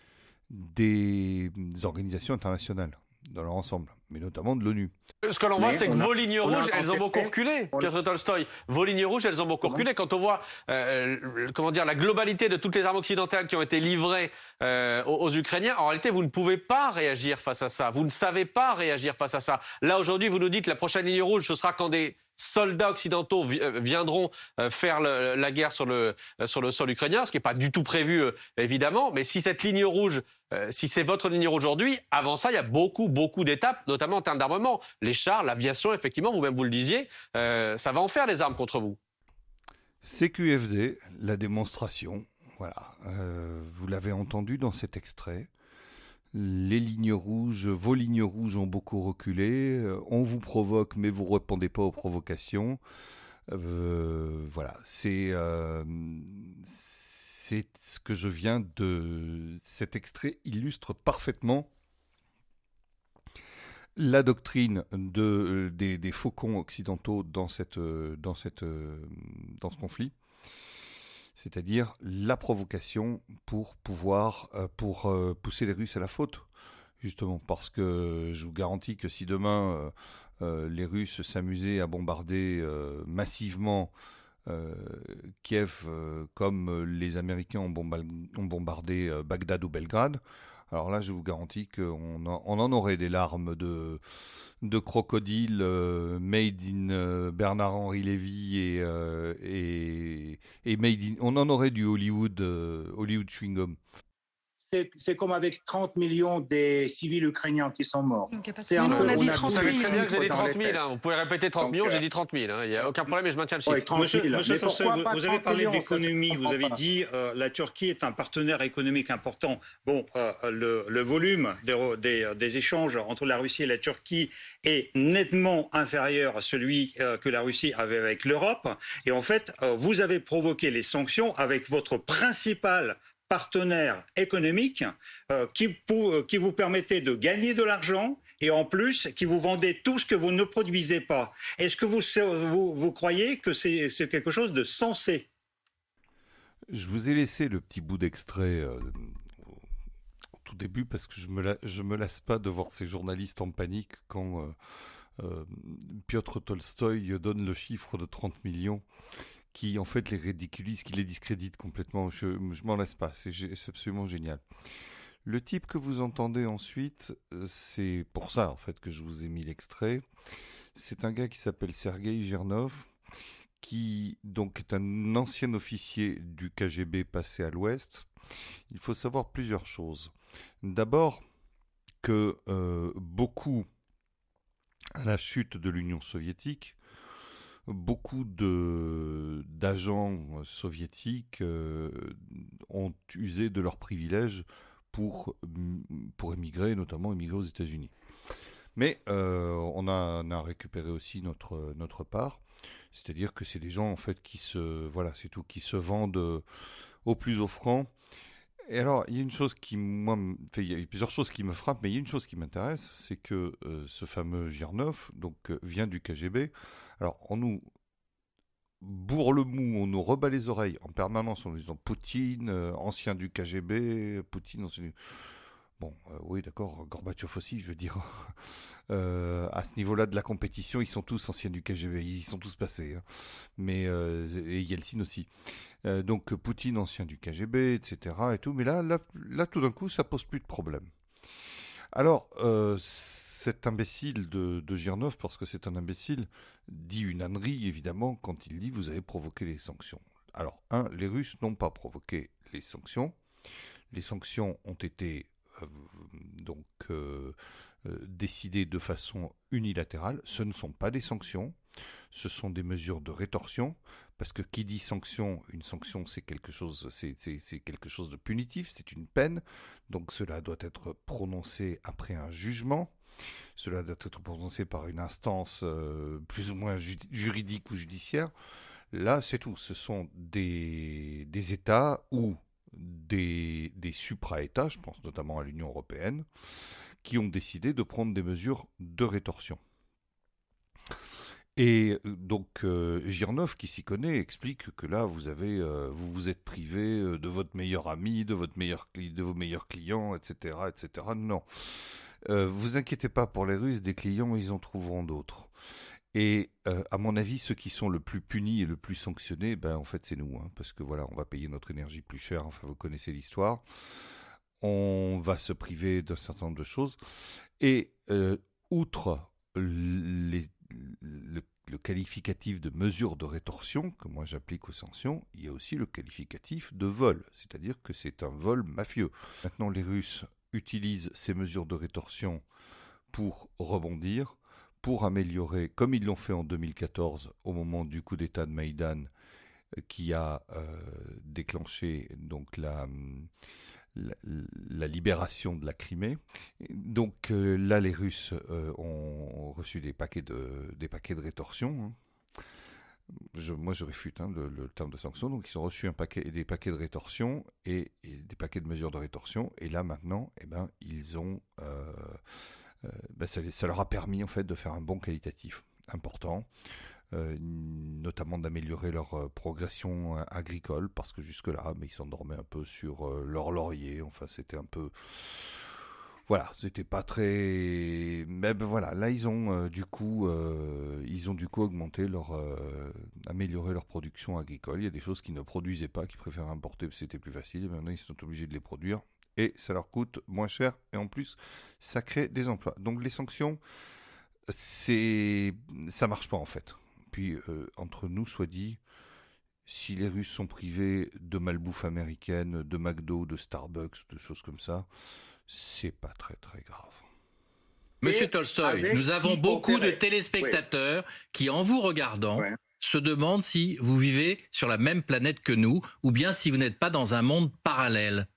des organisations internationales dans leur ensemble mais notamment de l'ONU. Ce que l'on voit, c'est que vos lignes rouges, elles ont beaucoup reculé, Piotr Tolstoy. Vos lignes rouges, elles ont beaucoup reculé. Quand on voit, euh, comment dire, la globalité de toutes les armes occidentales qui ont été livrées euh, aux, Ukrainiens, en réalité, vous ne pouvez pas réagir face à ça. Vous ne savez pas réagir face à ça. Là, aujourd'hui, vous nous dites que la prochaine ligne rouge, ce sera quand des soldats occidentaux euh, viendront faire la guerre sur le, sur le sol ukrainien, ce qui n'est pas du tout prévu, évidemment. Mais si cette ligne rouge euh, si c'est votre ligne aujourd'hui, avant ça, il y a beaucoup, beaucoup d'étapes, notamment en termes d'armement. Les chars, l'aviation, effectivement, vous-même vous le disiez, euh, ça va en faire des armes contre vous. CQFD, la démonstration, voilà, euh, vous l'avez entendu dans cet extrait. Les lignes rouges, vos lignes rouges ont beaucoup reculé. on vous provoque, mais vous répondez pas aux provocations. voilà, c'est c'est ce que je viens de... Cet extrait illustre parfaitement la doctrine de, des, faucons occidentaux dans ce conflit, c'est-à-dire la provocation pour pouvoir pour euh, pousser les Russes à la faute, justement, parce que je vous garantis que si demain euh, euh, les Russes s'amusaient à bombarder massivement euh, Kiev, euh, comme les Américains ont, bombardé euh, Bagdad ou Belgrade. Alors là, je vous garantis qu'on en aurait des larmes de, de crocodile made in Bernard-Henri Lévy et, et, made in, on en aurait du Hollywood, Hollywood chewing gum c'est comme avec 30 millions des civils ukrainiens qui sont morts. C'est un peu, on a dit 30 000. J'ai dit 30 000. Hein. Vous pouvez répéter 30 millions, j'ai dit 30 000. Hein. Il n'y a aucun problème et je maintiens le chiffre. Ouais, 30 000. Monsieur, vous, avez parlé d'économie, vous avez dit euh, la Turquie est un partenaire économique important. Bon, euh, le, le, volume des, des, des, échanges entre la Russie et la Turquie est nettement inférieur à celui euh, que la Russie avait avec l'Europe. Et en fait, euh, vous avez provoqué les sanctions avec votre principal partenaire économique euh, qui, euh, qui vous permettait de gagner de l'argent et en plus qui vous vendait tout ce que vous ne produisez pas. Est-ce que vous, croyez que c'est quelque chose de sensé? Je vous ai laissé le petit bout d'extrait euh, au tout début parce que je me, je me lasse pas de voir ces journalistes en panique quand Piotr Tolstoï donne le chiffre de 30 millions qui en fait les ridiculise, qui les discrédite complètement. Je, m'en laisse pas, c'est absolument génial. Le type que vous entendez ensuite, c'est pour ça en fait que je vous ai mis l'extrait. C'est un gars qui s'appelle Sergei Gernov, qui donc est un ancien officier du KGB passé à l'Ouest. Il faut savoir plusieurs choses. D'abord que euh, beaucoup à la chute de l'Union soviétique, beaucoup d'agents soviétiques euh, ont usé de leurs privilèges pour pour émigrer, notamment émigrer aux États-Unis. Mais euh, on, a, récupéré aussi notre notre part, c'est-à-dire que c'est des gens en fait qui se voilà, c'est tout, qui se vendent au plus offrant. Et alors, il y a une chose qui, moi, il y a plusieurs choses qui me frappent, mais il y a une chose qui m'intéresse, c'est que euh, ce fameux Girnov, donc, vient du KGB. Alors, on nous, bourre le mou, on nous rebat les oreilles en permanence en nous disant Poutine, euh, ancien du KGB, Poutine, ancien du... Bon, euh, oui, d'accord, Gorbatchev aussi, je veux dire. (laughs) Euh, à ce niveau-là de la compétition, ils sont tous anciens du KGB, ils y sont tous passés. Hein. Mais et Yeltsin aussi. donc Poutine, ancien du KGB, etc. Et tout. Mais là, là, là tout d'un coup, ça pose plus de problème. Alors, euh, cet imbécile de, de parce que c'est un imbécile, dit une ânerie, évidemment, quand il dit vous avez provoqué les sanctions. Alors, un, les Russes n'ont pas provoqué les sanctions. Les sanctions ont été euh, donc euh, décidées de façon unilatérale. Ce ne sont pas des sanctions, ce sont des mesures de rétorsion parce que qui dit sanction, une sanction c'est quelque chose, c'est quelque chose de punitif, c'est une peine, donc cela doit être prononcé après un jugement, cela doit être prononcé par une instance euh, plus ou moins juridique ou judiciaire. Là, c'est tout. Ce sont des, États ou des supra-États, je pense notamment à l'Union européenne, qui ont décidé de prendre des mesures de rétorsion. Et euh, donc euh, qui s'y connaît, explique que là, vous avez, euh, vous vous êtes privé de votre meilleur ami, de votre meilleur, de vos meilleurs clients, etc., etc. Non, vous inquiétez pas pour les Russes, des clients, ils en trouveront d'autres. Et à mon avis, ceux qui sont le plus punis et le plus sanctionnés, ben en fait c'est nous, hein, parce que voilà, on va payer notre énergie plus cher. Enfin, vous connaissez l'histoire. On va se priver d'un certain nombre de choses. Et outre les le, qualificatif de mesure de rétorsion, que moi j'applique aux sanctions, il y a aussi le qualificatif de vol, c'est-à-dire que c'est un vol mafieux. Maintenant, les Russes utilisent ces mesures de rétorsion pour rebondir, pour améliorer, comme ils l'ont fait en 2014 au moment du coup d'État de Maïdan, euh, qui a euh, déclenché donc la, la, libération de la Crimée. Donc euh, là, les Russes euh, ont reçu des paquets de, des paquets de rétorsion. Hein. Moi, je réfute hein, le, terme de sanction. Donc, ils ont reçu des paquets de rétorsion et, des paquets de mesures de rétorsion. Et là, maintenant, eh ben, ils ont, euh, ben, ça, ça, leur a permis en fait de faire un bon qualitatif important. Euh, notamment d'améliorer leur euh, progression euh, agricole, parce que jusque-là, mais ils s'endormaient un peu sur leur laurier, enfin c'était un peu... Voilà, c'était pas très... Mais ben voilà, là ils ont du coup, ils ont du coup augmenté leur, amélioré leur production agricole. Il y a des choses qu'ils ne produisaient pas, qu'ils préféraient importer, c'était plus facile. Et maintenant ils sont obligés de les produire et ça leur coûte moins cher et en plus ça crée des emplois. Donc les sanctions, c'est, ça marche pas en fait. Puis, euh, entre nous, soit dit, si les Russes sont privés de malbouffe américaine, de McDo, de Starbucks, de choses comme ça, c'est pas très très grave. Monsieur Tolstoy, nous avons beaucoup de téléspectateurs qui, en vous regardant, se demandent si vous vivez sur la même planète que nous ou bien si vous n'êtes pas dans un monde parallèle.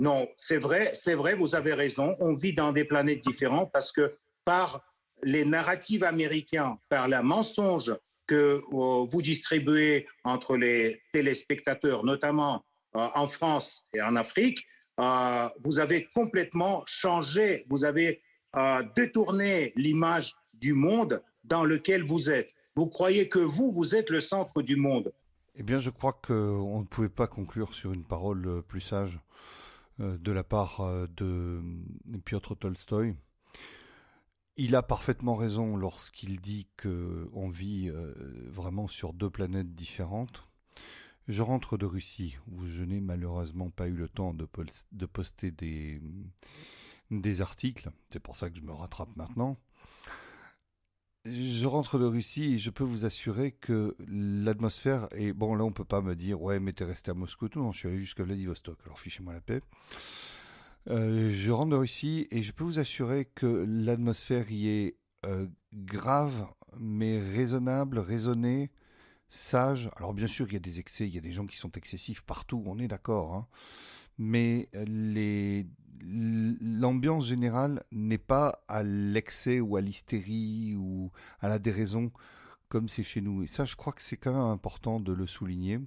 Non, c'est vrai, c'est vrai, vous avez raison. On vit dans des planètes différentes parce que par les narratives américains, par la mensonge que euh, vous distribuez entre les téléspectateurs, notamment euh, en France et en Afrique, euh, vous avez complètement changé, vous avez détourné l'image du monde dans lequel vous êtes. Vous croyez que vous, vous êtes le centre du monde. Eh bien, je crois qu'on ne pouvait pas conclure sur une parole plus sage de la part de Piotr Tolstoï il a parfaitement raison lorsqu'il dit qu'on vit euh, vraiment sur deux planètes différentes. Je rentre de Russie, où je n'ai malheureusement pas eu le temps de, poster des, des articles. C'est pour ça que je me rattrape maintenant. Je rentre de Russie et je peux vous assurer que l'atmosphère est... Bon, là, on peut pas me dire, ouais, mais t'es resté à Moscou. Non, je suis allé jusqu'à Vladivostok. Alors, fichez-moi la paix. Euh, je rentre de Russie et je peux vous assurer que l'atmosphère y est euh, grave, mais raisonnable, raisonnée, sage. Alors bien sûr, il y a des excès, il y a des gens qui sont excessifs partout, on est d'accord. Hein. Mais l'ambiance générale n'est pas à l'excès ou à l'hystérie ou à la déraison comme c'est chez nous. Et ça, je crois que c'est quand même important de le souligner.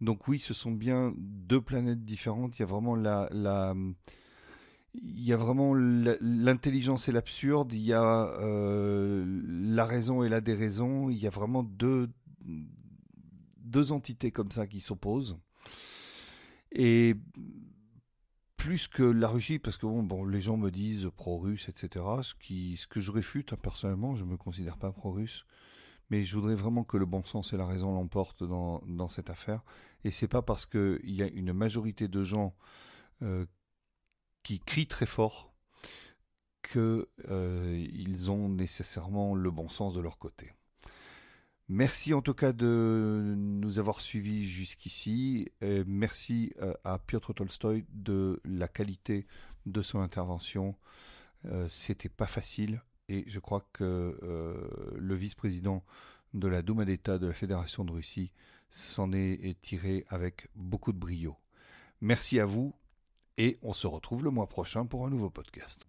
Donc oui, ce sont bien deux planètes différentes. Il y a vraiment la, l'intelligence et l'absurde. Il y a euh, la raison et la déraison. Il y a vraiment deux entités comme ça qui s'opposent. Et plus que la Russie, parce que bon, les gens me disent pro-russe, etc. Ce, que je réfute, hein, personnellement, je ne me considère pas pro-russe. Mais je voudrais vraiment que le bon sens et la raison l'emportent dans cette affaire. Et c'est pas parce qu'il y a une majorité de gens euh, qui crient très fort qu'ils euh, ont nécessairement le bon sens de leur côté. Merci en tout cas de nous avoir suivis jusqu'ici. Merci euh, à Piotr Tolstoy de la qualité de son intervention. Euh, c'était pas facile et je crois que le vice-président de la Douma d'État de la Fédération de Russie s'en est tiré avec beaucoup de brio. Merci à vous et on se retrouve le mois prochain pour un nouveau podcast.